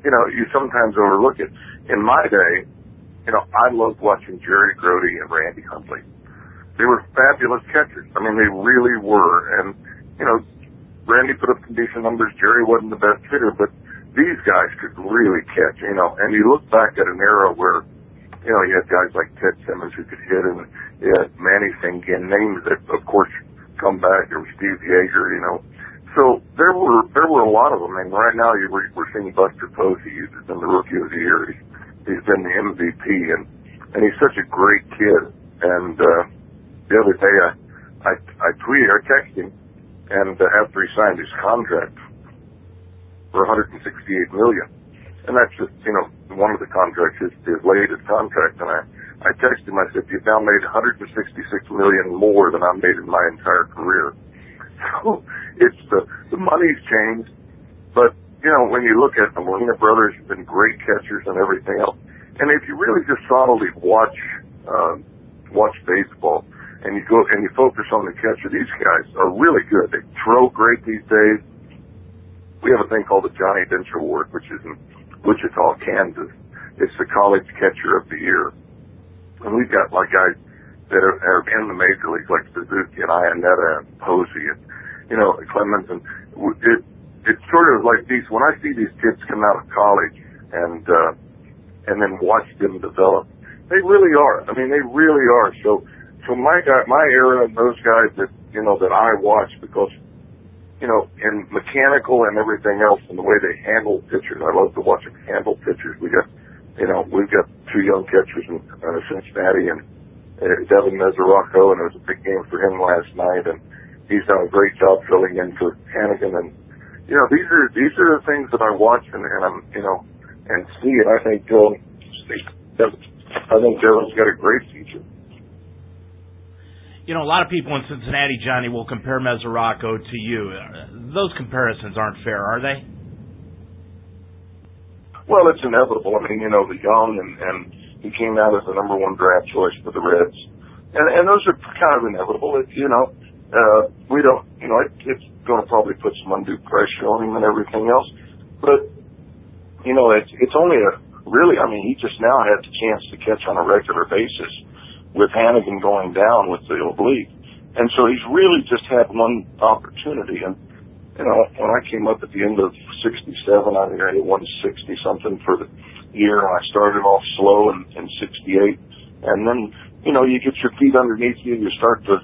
you know you sometimes overlook it. In my day, you know I loved watching Jerry Grote and Randy Hundley. They were fabulous catchers. I mean, they really were. And you know, Randy put up some decent numbers. Jerry wasn't the best hitter, but these guys could really catch, you know. And you look back at an era where, you know, you had guys like Ted Simmons who could hit, and you had Manny Sanguillen, names that, of course, come back. There was Steve Yeager, you know. So there were there were a lot of them, and right now you we're, seeing Buster Posey. He's been the Rookie of the Year. He's, he's been the MVP, and and he's such a great kid. And uh, the other day I I, I tweeted, I texted him and uh, after he signed his contract for 168 million, and that's just you know one of the contracts is his latest contract, and I I texted him I said you've now made 166 million more than I made in my entire career. So it's the the money's changed, but you know when you look at the Molina brothers have been great catchers and everything else, and if you really just solidly watch uh, watch baseball and you go and you focus on the catcher, these guys are really good. They throw great these days. We have a thing called the Johnny Bench Award, which is in Wichita, Kansas. It's the college catcher of the year. And we've got like guys that are, are in the major leagues like Suzuki and Iannetta and Posey and, you know, Clemens. And it, it's sort of like these, when I see these kids come out of college and, uh, and then watch them develop, they really are. I mean, they really are. So, so my guy, my era, and those guys that you know that I watch because you know in mechanical and everything else and the way they handle pitchers, I love to watch them handle pitchers. We got you know we've got two young catchers in uh, Cincinnati and uh, Devin Mesoraco, and it was a big game for him last night, and he's done a great job filling in for Hanigan. And you know these are these are the things that I watch and, and I'm you know and see, and I think um, I think Devin's got a great future you know, a lot of people in Cincinnati, Johnny, will compare Mesoraco to you. Those comparisons aren't fair, are they? Well, it's inevitable. I mean, you know, the young and and he came out as the number one draft choice for the Reds, and and those are kind of inevitable. It, you know, Uh, we don't, you know, it, it's going to probably put some undue pressure on him and everything else, but you know, it's only a really. I mean, he just now had the chance to catch on a regular basis with Hanigan going down with the oblique. And so he's really just had one opportunity. And, you know, when I came up at the end of 67, I think I hit 160 something for the year. And I started off slow in, in 68. And then, you know, you get your feet underneath you. You start to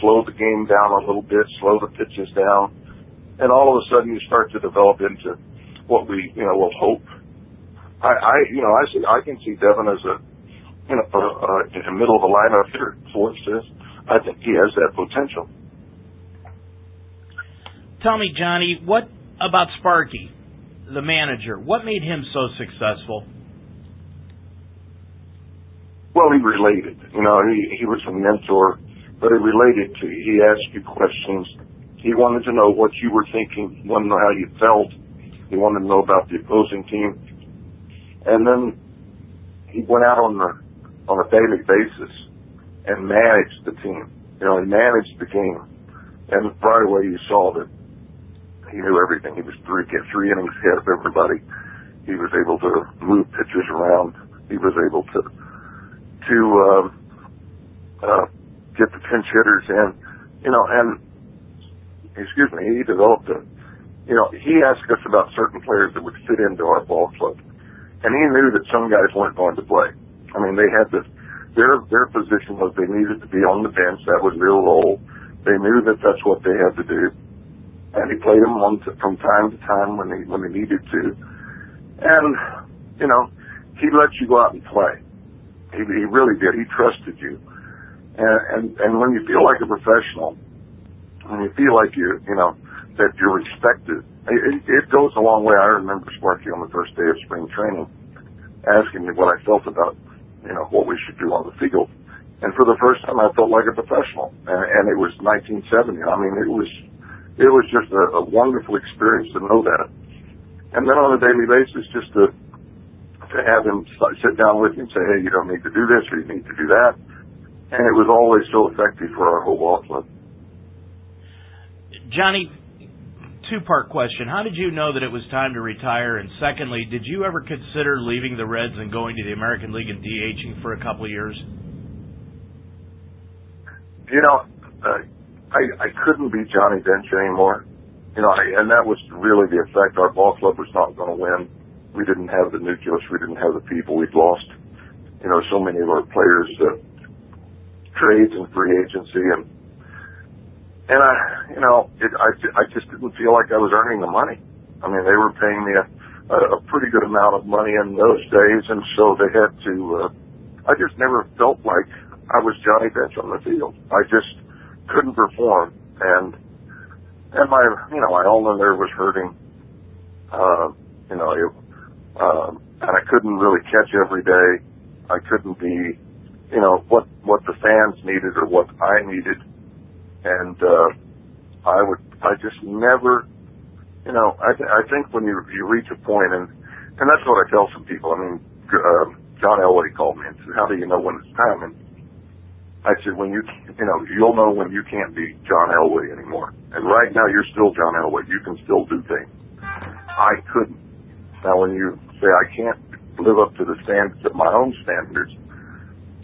slow the game down a little bit, slow the pitches down. And all of a sudden you start to develop into what we, you know, will hope. I, I, you know, I see, I can see Devin as a, you know, uh, in the middle of the lineup here, fourth, fifth, I think he has that potential. Tell me, Johnny, what about Sparky? the manager. What made him so successful? Well, he related. You know, he he was a mentor, but he related to you. He asked you questions. He wanted to know what you were thinking. He wanted to know how you felt. He wanted to know about the opposing team. And then he went out on the on a daily basis and managed the team. You know, he managed the game. And right away you saw that he knew everything. He was three get three innings ahead of everybody. He was able to move pitchers around. He was able to to uh, uh, get the pinch hitters in. You know, and excuse me, he developed a. You know, he asked us about certain players that would fit into our ball club, and he knew that some guys weren't going to play. I mean, they had to. Their their position was they needed to be on the bench. That was their role. They knew that that's what they had to do, and he played them on to, from time to time when they when they needed to, and you know, he let you go out and play. He, he really did. He trusted you. And, and, and when you feel like a professional, when you feel like you, you know, that you're respected, it, it goes a long way. I remember Sparky on the first day of spring training asking me what I felt about, you know, what we should do on the field. And for the first time, I felt like a professional. And, and it was 1970. I mean, it was, it was just a, a wonderful experience to know that. And then on a daily basis, just to to have him sit down with you and say, hey, you don't need to do this or you need to do that. And it was always so effective for our whole ball club. Johnny, two part question. How did you know that it was time to retire? And secondly, did you ever consider leaving the Reds and going to the American League and DHing for a couple of years? You know, uh, I, I couldn't be Johnny Bench anymore. You know, I, and that was really the effect. Our ball club was not going to win we didn't have the nucleus, we didn't have the people. We'd lost, you know, so many of our players to trades and free agency, and and I, you know, it, I I just didn't feel like I was earning the money. I mean, they were paying me a, a, pretty good amount of money in those days, and so they had to. Uh, I just never felt like I was Johnny Bench on the field. I just couldn't perform, and and my, you know, my ulnar nerve was hurting. Uh, you know, it, um, and I couldn't really catch every day. I couldn't be, you know, what what the fans needed or what I needed, and uh, I would I just never, you know, I th- I think when you you reach a point and and that's what I tell some people. I mean, uh, John Elway called me and said, "How do you know when it's time?" And I said, "When you you know you'll know when you can't be John Elway anymore. And right now you're still John Elway. You can still do things. I couldn't." Now, when you say I can't live up to the standards of my own standards,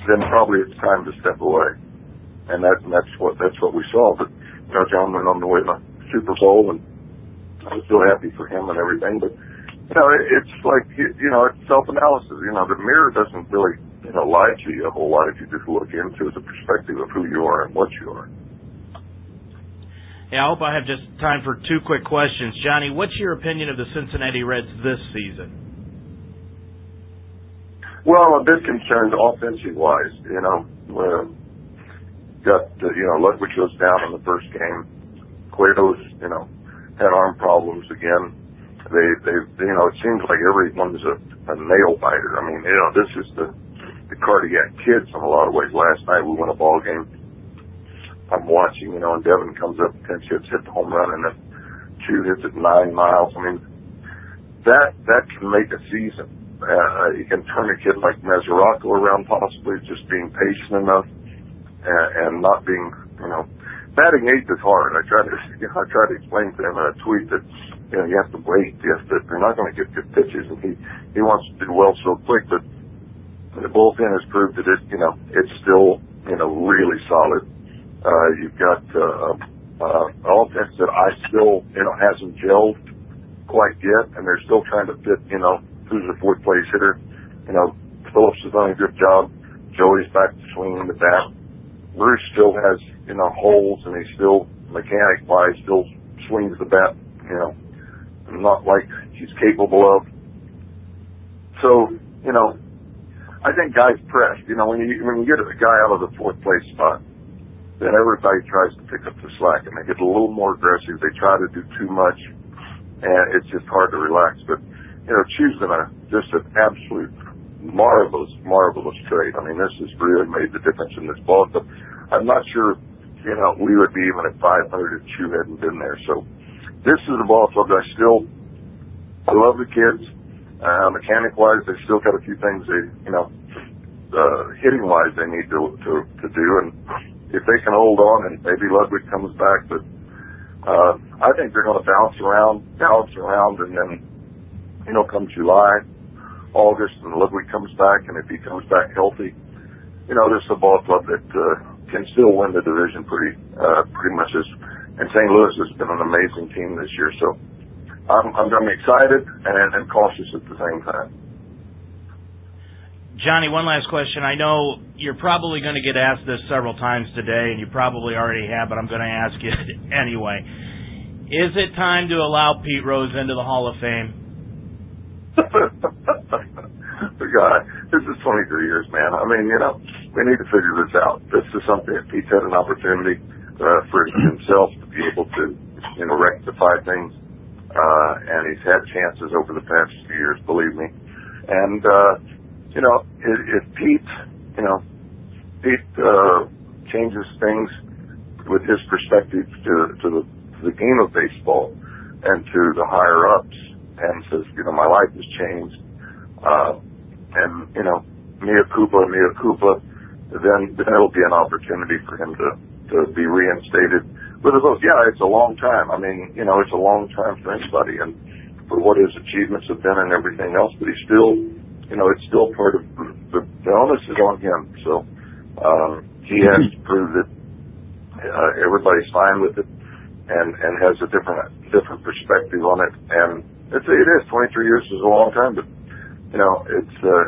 then probably it's time to step away. And that and that's what that's what we saw. But you know, John went on the way the Super Bowl, and I was so happy for him and everything. But you know, it, it's like you know, it's self-analysis. You know, the mirror doesn't really you know lie to you a whole lot if you just look into the perspective of who you are and what you are. Yeah, I hope I have just time for two quick questions. Johnny, what's your opinion of the Cincinnati Reds this season? Well, I'm a bit concerned offensive wise. You know, uh, got uh, you know Ludwig goes down in the first game. Cueto's you know had arm problems again. They they you know it seems like everyone's a, a nail biter. I mean you know this is the the cardiac kids in a lot of ways. Last night we won a ball game I'm watching, you know, and Devin comes up, pinch hits, hit the home run, and then Choo hits it nine miles. I mean, that that can make a season. Uh, you can turn a kid like Mesoraco around, possibly just being patient enough and, and not being, you know, batting eighth is hard. I try to, you know, I try to explain to him in a tweet that, you know, you have to wait. You have to, you're not going to get good pitches, and he he wants to do well so quick, but the bullpen has proved that it, you know, it's still, you know, really solid. Uh, you've got uh, uh, offense that I still, you know, hasn't gelled quite yet, and they're still trying to fit, you know, who's the fourth place hitter. You know, Phillips has done a good job. Joey's back to swinging the bat. Bruce still has, you know, holes, and he still, mechanic-wise, still swings the bat, you know, not like he's capable of. So, you know, I think guys pressed. You know, when you when you get a guy out of the fourth place spot, then everybody tries to pick up the slack and they get a little more aggressive. They try to do too much. and it's just hard to relax. But you know, choosing a just an absolute marvelous, marvelous trade. I mean, this has really made the difference in this ball club. I'm not sure, you know, we would be even at 500 if Choo hadn't been there. So this is a ball club that I still, I love the kids. Uh, mechanic wise, they still got a few things they, you know, uh, hitting wise they need to, to, to do. And if they can hold on and maybe Ludwig comes back, but, uh, I think they're going to bounce around, bounce around and then, you know, come July, August and Ludwig comes back, and if he comes back healthy, you know, this is a ball club that uh, can still win the division pretty uh, pretty much as. And St. Louis has been an amazing team this year, so I'm I'm, I'm excited and, and cautious at the same time. Johnny, one last question. I know you're probably going to get asked this several times today, and you probably already have, but I'm going to ask you anyway. Is it time to allow Pete Rose into the Hall of Fame? God, this is 23 years, man. I mean, you know, we need to figure this out. This is something that Pete's had an opportunity uh, for himself to be able to, you know, rectify things. Uh, and he's had chances over the past few years, believe me. And, uh, you know, if, if Pete, you know, Pete, uh, changes things with his perspective to, to the, to the game of baseball and to the higher ups and says, you know, my life has changed. Uh, and, you know, mea culpa, mea culpa, then, then it'll be an opportunity for him to, to be reinstated with a vote. Yeah, it's a long time. I mean, you know, it's a long time for anybody and for what his achievements have been and everything else, but he's still, you know, it's still part of the, the onus is on him. So, um, he has to prove that, uh, everybody's fine with it and, and has a different, different perspective on it. And it's, it is 23 years is a long time, but you know, it's uh,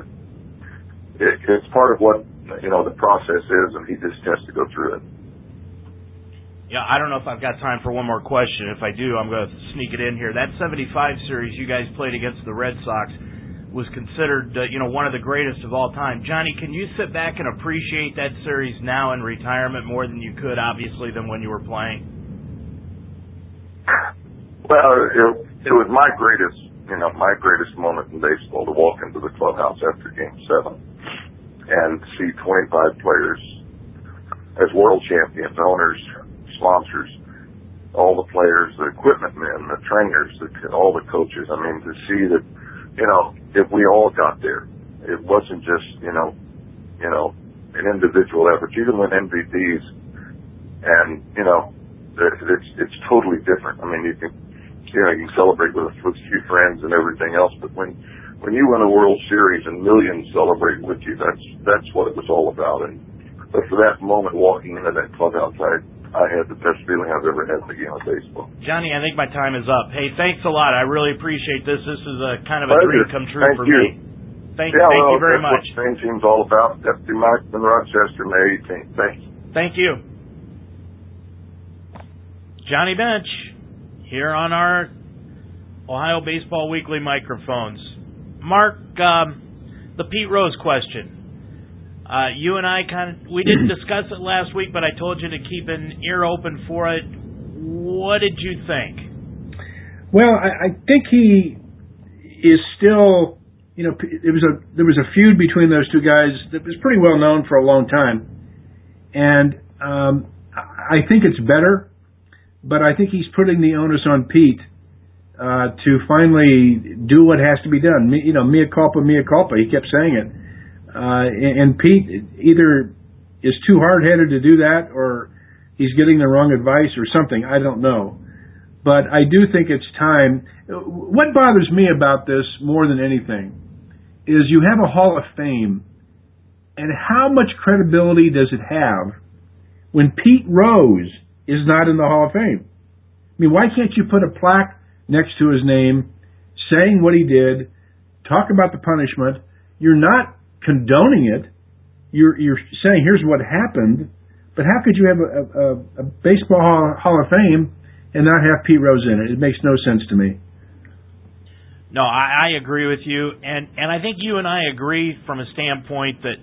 it, it's part of what you know the process is, and he just has to go through it. Yeah, I don't know if I've got time for one more question. If I do, I'm going to sneak it in here. That 75 series you guys played against the Red Sox was considered, uh, you know, one of the greatest of all time. Johnny, can you sit back and appreciate that series now in retirement more than you could, obviously, than when you were playing? Well, it, it was my greatest you know, my greatest moment in baseball to walk into the clubhouse after game seven and see 25 players as world champions, owners, sponsors, all the players, the equipment men, the trainers, the, all the coaches. I mean, to see that, you know, if we all got there, it wasn't just, you know, you know, an individual effort. You can win MVPs and, you know, it's, it's totally different. I mean, you can, you know, you can celebrate with, with a few friends and everything else, but when when you win a World Series and millions celebrate with you, that's that's what it was all about. And but for that moment, walking into that clubhouse, I I had the best feeling I've ever had in the game of baseball. Johnny, I think my time is up. Hey, thanks a lot. I really appreciate this. This is a kind of a Pleasure. dream come true Thank for you. me. Thank, yeah, thank well, you very that's much. what the same team's all about. Pepsi Max in Rochester, May 18th. Thanks. Thank you. Johnny Bench here on our Ohio Baseball Weekly microphones. Mark, um, the Pete Rose question. Uh, you and I kind of we didn't discuss it last week, but I told you to keep an ear open for it. What did you think? Well, I, I think he is still, you know, it was a there was a feud between those two guys that was pretty well known for a long time, and um, I think it's better, but I think he's putting the onus on Pete uh, to finally do what has to be done. You know, mea culpa, mea culpa. He kept saying it, uh, and, and Pete either is too hard headed to do that, or he's getting the wrong advice, or something. I don't know. But I do think it's time. What bothers me about this more than anything is you have a Hall of Fame, and how much credibility does it have when Pete Rose is not in the Hall of Fame? I mean, why can't you put a plaque next to his name saying what he did, talk about the punishment? You're not condoning it. You're you're saying here's what happened, but how could you have a, a, a baseball hall, hall of Fame and not have Pete Rose in it? It makes no sense to me. No, I, I agree with you, and and I think you and I agree from a standpoint that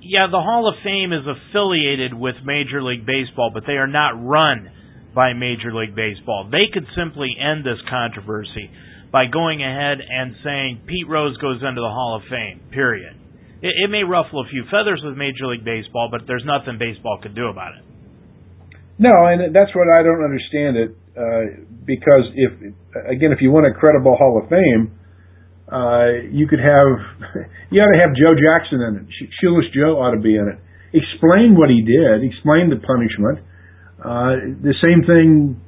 yeah, the Hall of Fame is affiliated with Major League Baseball, but they are not run by Major League Baseball. They could simply end this controversy by going ahead and saying Pete Rose goes into the Hall of Fame, period. It, it may ruffle a few feathers with Major League Baseball, but there's nothing baseball could do about it. No, and that's what I don't understand it. Uh, because if again, if you want a credible Hall of Fame, uh, you could have you ought to have Joe Jackson in it. Shoeless Joe ought to be in it. Explain what he did. Explain the punishment. Uh, the same thing,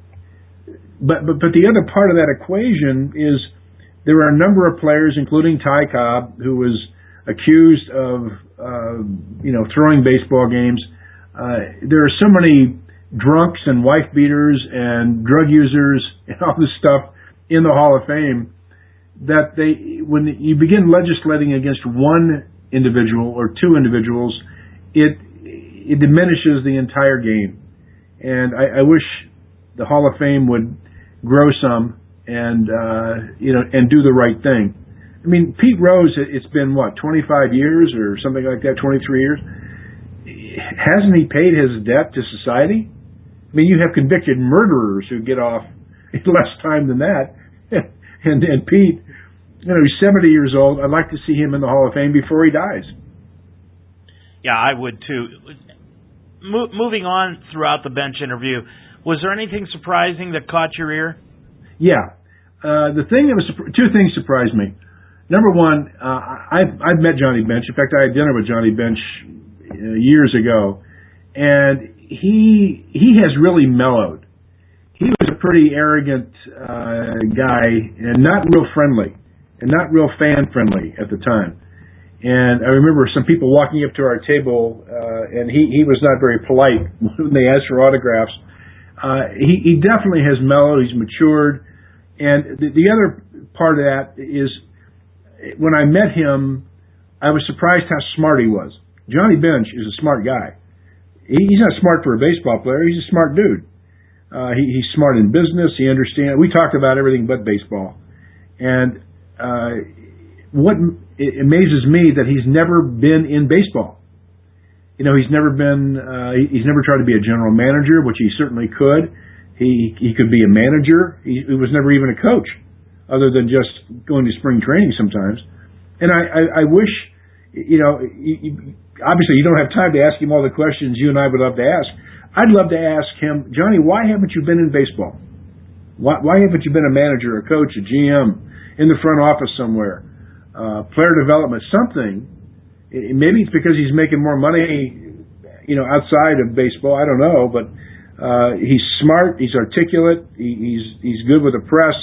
but but but the other part of that equation is there are a number of players, including Ty Cobb, who was accused of uh, you know throwing baseball games. Uh, there are so many drunks and wife beaters and drug users and all this stuff in the Hall of Fame that they when you begin legislating against one individual or two individuals, it it diminishes the entire game. And I, I wish the Hall of Fame would grow some and uh, you know and do the right thing. I mean, Pete Rose, it's been what, 25 years or something like that, 23 years. Hasn't he paid his debt to society? I mean, you have convicted murderers who get off less time than that. and and Pete, you know, he's 70 years old. I'd like to see him in the Hall of Fame before he dies. Yeah, I would too. Mo- moving on throughout the bench interview, was there anything surprising that caught your ear? Yeah, uh, the thing that was two things surprised me. Number one, uh, I've, I've met Johnny Bench. In fact, I had dinner with Johnny Bench uh, years ago, and he he has really mellowed. He was a pretty arrogant uh, guy and not real friendly, and not real fan friendly at the time. And I remember some people walking up to our table, uh, and he he was not very polite when they asked for autographs. Uh, he he definitely has mellowed. He's matured, and the, the other part of that is when I met him, I was surprised how smart he was. Johnny Bench is a smart guy. He, he's not smart for a baseball player. He's a smart dude. Uh, he, he's smart in business. He understands. We talked about everything but baseball, and uh, what it amazes me that he's never been in baseball. You know, he's never been. Uh, he's never tried to be a general manager, which he certainly could. He he could be a manager. He, he was never even a coach other than just going to spring training sometimes. And I, I, I wish, you know, you, obviously you don't have time to ask him all the questions you and I would love to ask. I'd love to ask him, Johnny, why haven't you been in baseball? Why, why haven't you been a manager, a coach, a GM, in the front office somewhere, uh, player development, something? Maybe it's because he's making more money, you know, outside of baseball. I don't know, but uh, he's smart, he's articulate, he, he's he's good with the press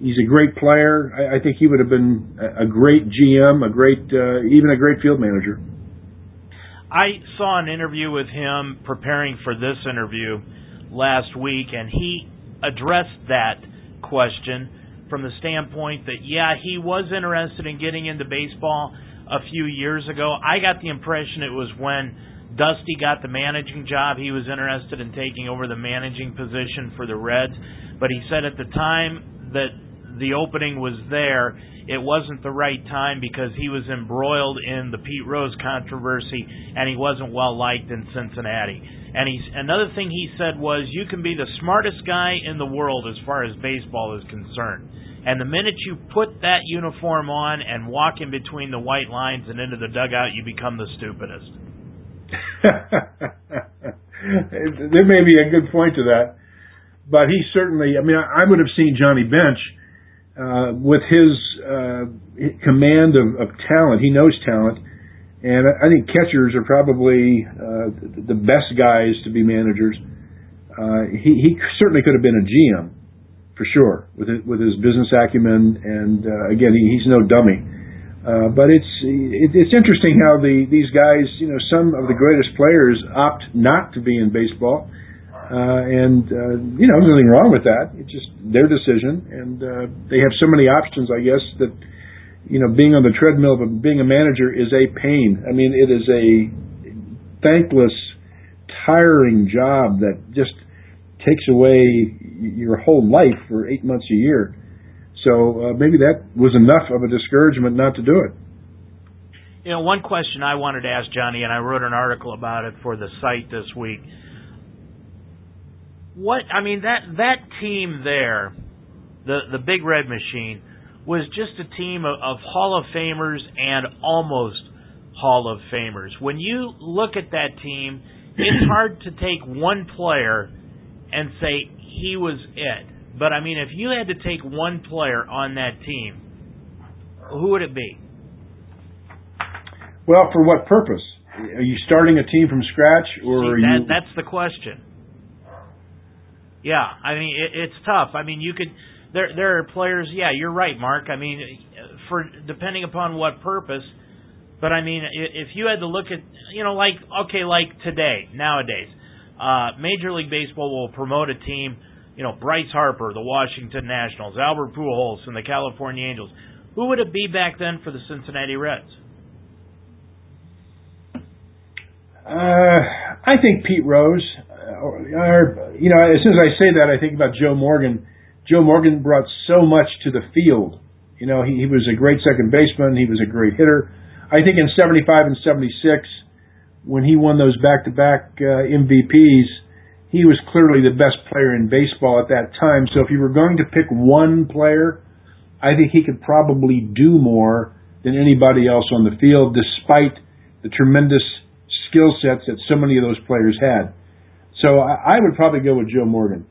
He's a great player. I, I think he would have been a, great GM, a great, uh, even a great field manager. I saw an interview with him preparing for this interview last week, and he addressed that question from the standpoint that, yeah, he was interested in getting into baseball a few years ago. I got the impression it was when Dusty got the managing job, he was interested in taking over the managing position for the Reds. But he said at the time that the opening was there, it wasn't the right time because he was embroiled in the Pete Rose controversy and he wasn't well liked in Cincinnati. And he's another thing he said was you can be the smartest guy in the world as far as baseball is concerned. And the minute you put that uniform on and walk in between the white lines and into the dugout, you become the stupidest. there may be a good point to that, but he certainly. I mean, I, would have seen Johnny Bench uh, with his uh, command of, of talent, he knows talent, and I think catchers are probably uh, the best guys to be managers. Uh, he, he certainly could have been a GM for sure with his, with his business acumen, and uh, again, he, he's no dummy. Uh, but it's it, it's interesting how the these guys, you know, some of the greatest players opt not to be in baseball uh, and uh, you know, there's nothing wrong with that. It's just their decision, and uh, they have so many options. I guess that you know, being on the treadmill of being a manager is a pain. I mean, it is a thankless, tiring job that just takes away your whole life for eight months a year. So uh, maybe that was enough of a discouragement not to do it. You know, one question I wanted to ask Johnny, and I wrote an article about it for the site this week what I mean that that team there, the the Big Red Machine, was just a team of, of Hall of Famers and almost Hall of Famers. When you look at that team, it's hard to take one player and say he was it. But I mean, if you had to take one player on that team, who would it be? Well, for what purpose? Are you starting a team from scratch, or See, that, you? That's the question. Yeah, I mean it, it's tough. I mean you could there there are players. Yeah, you're right, Mark. I mean for depending upon what purpose. But I mean if you had to look at you know like okay like today nowadays, uh, Major League Baseball will promote a team. You know Bryce Harper, the Washington Nationals, Albert Pujols, and the California Angels. Who would it be back then for the Cincinnati Reds? Uh, I think Pete Rose. Uh, or, or, you know, as soon as I say that, I think about Joe Morgan. Joe Morgan brought so much to the field. You know, he, he was a great second baseman. He was a great hitter. I think in '75 and '76, when he won those back-to-back uh, MVPs, he was clearly the best player in baseball at that time. So if you were going to pick one player, I think he could probably do more than anybody else on the field, despite the tremendous skill sets that so many of those players had. So I, I would probably go with Joe Morgan.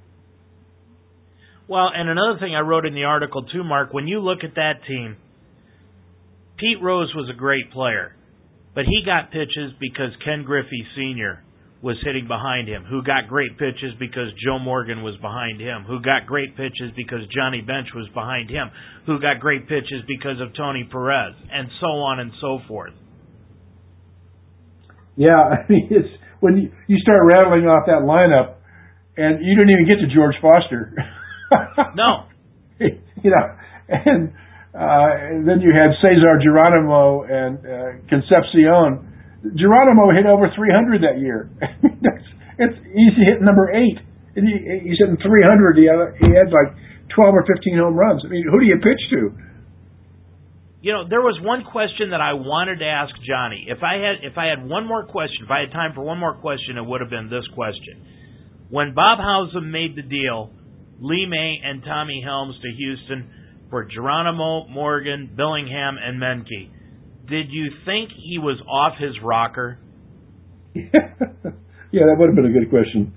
Well, and another thing I wrote in the article too, Mark, when you look at that team, Pete Rose was a great player, but he got pitches because Ken Griffey Sr. was hitting behind him, who got great pitches because Joe Morgan was behind him, who got great pitches because Johnny Bench was behind him, who got great pitches because of Tony Perez, and so on and so forth. Yeah, I mean it's when you, start rattling off that lineup, and you didn't even get to George Foster. No. you know, and uh, then you had Cesar Geronimo and uh, Concepcion. Geronimo hit over 300 that year. It's easy hit number eight. And he, he's hitting 300. He had, he had like 12 or 15 home runs. I mean, who do you pitch to? You know, there was one question that I wanted to ask Johnny. If I had if I had one more question, if I had time for one more question, it would have been this question. When Bob Howsam made the deal, Lee May and Tommy Helms to Houston for Geronimo, Morgan, Billingham, and Menke, did you think he was off his rocker? yeah, that would have been a good question.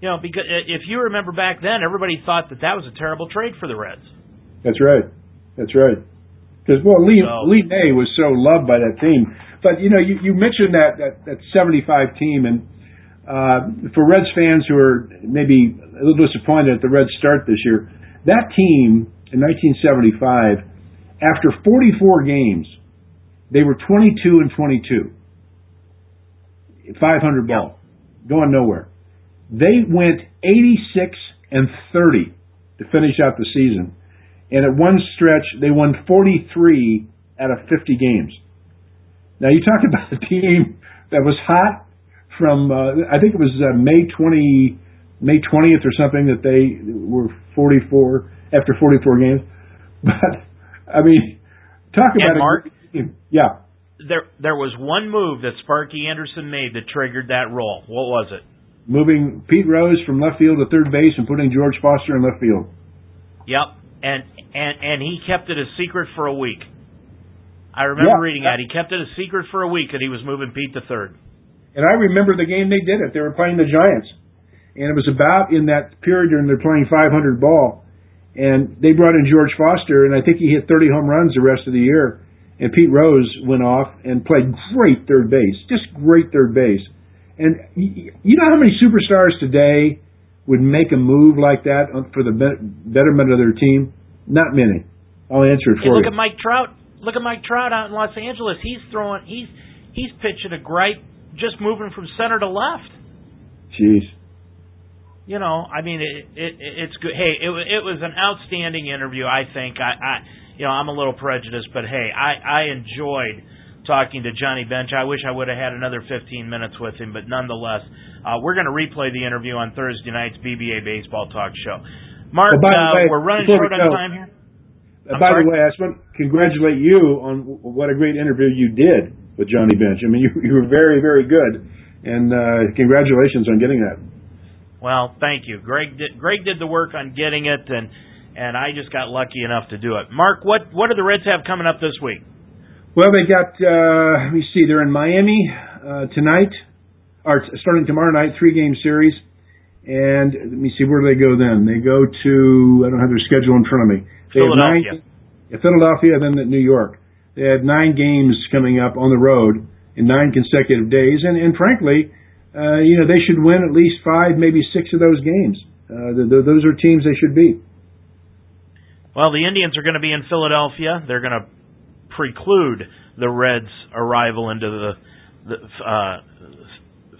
You know, because uh, if you remember back then, everybody thought that that was a terrible trade for the Reds. That's right. That's right. Because well, Lee So- Lee May was so loved by that team. But you know, you, you mentioned that that that '75 team, and uh, for Reds fans who are maybe a little disappointed at the Reds start this year, that team in 1975, after 44 games, they were 22 and 22, 500 ball, going nowhere. They went 86 and 30 to finish out the season and at one stretch they won 43 out of 50 games. Now you talk about a team that was hot from uh, I think it was uh, May 20 May 20th or something that they were 44 after 44 games. But I mean, talk And about Mark- great. Yeah, There, there was one move that Sparky Anderson made that triggered that role. What was it? moving Pete Rose from left field to third base and putting George Foster in left field. Yep, and and and he kept it a secret for a week. I remember Yeah. reading that he kept it a secret for a week that he was moving Pete to third. And I remember the game they did it. They were playing the Giants. And it was about in that period during they're playing 500 ball. And they brought in George Foster, and I think he hit 30 home runs the rest of the year. And Pete Rose went off and played great third base, just great third base. And you know how many superstars today would make a move like that for the betterment of their team? Not many. I'll answer it Hey, for look you. at Mike Trout. Look at Mike Trout out in Los Angeles. He's throwing. He's he's pitching a gripe, just moving from center to left. Jeez. You know, I mean, it, it it's good. Hey, it it was an outstanding interview. I think. I, I you know, I'm a little prejudiced, but hey, I I enjoyed talking to Johnny Bench. I wish I would have had another 15 minutes with him, but nonetheless, uh, we're going to replay the interview on Thursday night's BBA Baseball Talk Show. Mark, Oh, by the uh, way, we're running before we short on time here. Uh, by sorry? the way, I just want to congratulate you on what a great interview you did with Johnny Bench. I mean, you, you were very, very good, and uh, congratulations on getting that. Well, thank you. Greg did Greg did the work on getting it and and I just got lucky enough to do it. Mark, what what do the Reds have coming up this week? Well, they got uh let me see, they're in Miami uh tonight or starting tomorrow night, three game series. And let me see, where do they go then? They go to I don't have their schedule in front of me. They Philadelphia. Have nine, yeah, Philadelphia, then at New York. They had nine games coming up on the road in nine consecutive days, and and frankly, uh, you know they should win at least five, maybe six of those games. Uh, th- th- those are teams they should beat. Well, the Indians are going to be in Philadelphia. They're going to preclude the Reds' arrival into the, the uh,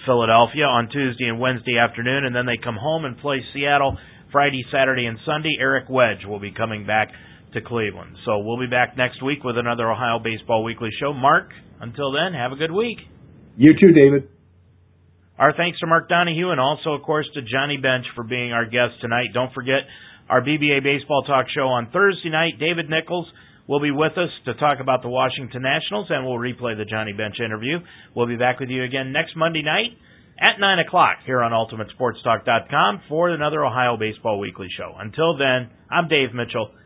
Philadelphia on Tuesday and Wednesday afternoon, and then they come home and play Seattle Friday, Saturday, and Sunday. Eric Wedge will be coming back to Cleveland. So we'll be back next week with another Ohio Baseball Weekly show. Mark, until then, have a good week. You too, David. Our thanks to Mark Donahue and also, of course, to Johnny Bench for being our guest tonight. Don't forget our BBA Baseball Talk show on Thursday night. David Nichols will be with us to talk about the Washington Nationals, and we'll replay the Johnny Bench interview. We'll be back with you again next Monday night at 9 o'clock here on UltimateSportsTalk.com for another Ohio Baseball Weekly show. Until then, I'm Dave Mitchell.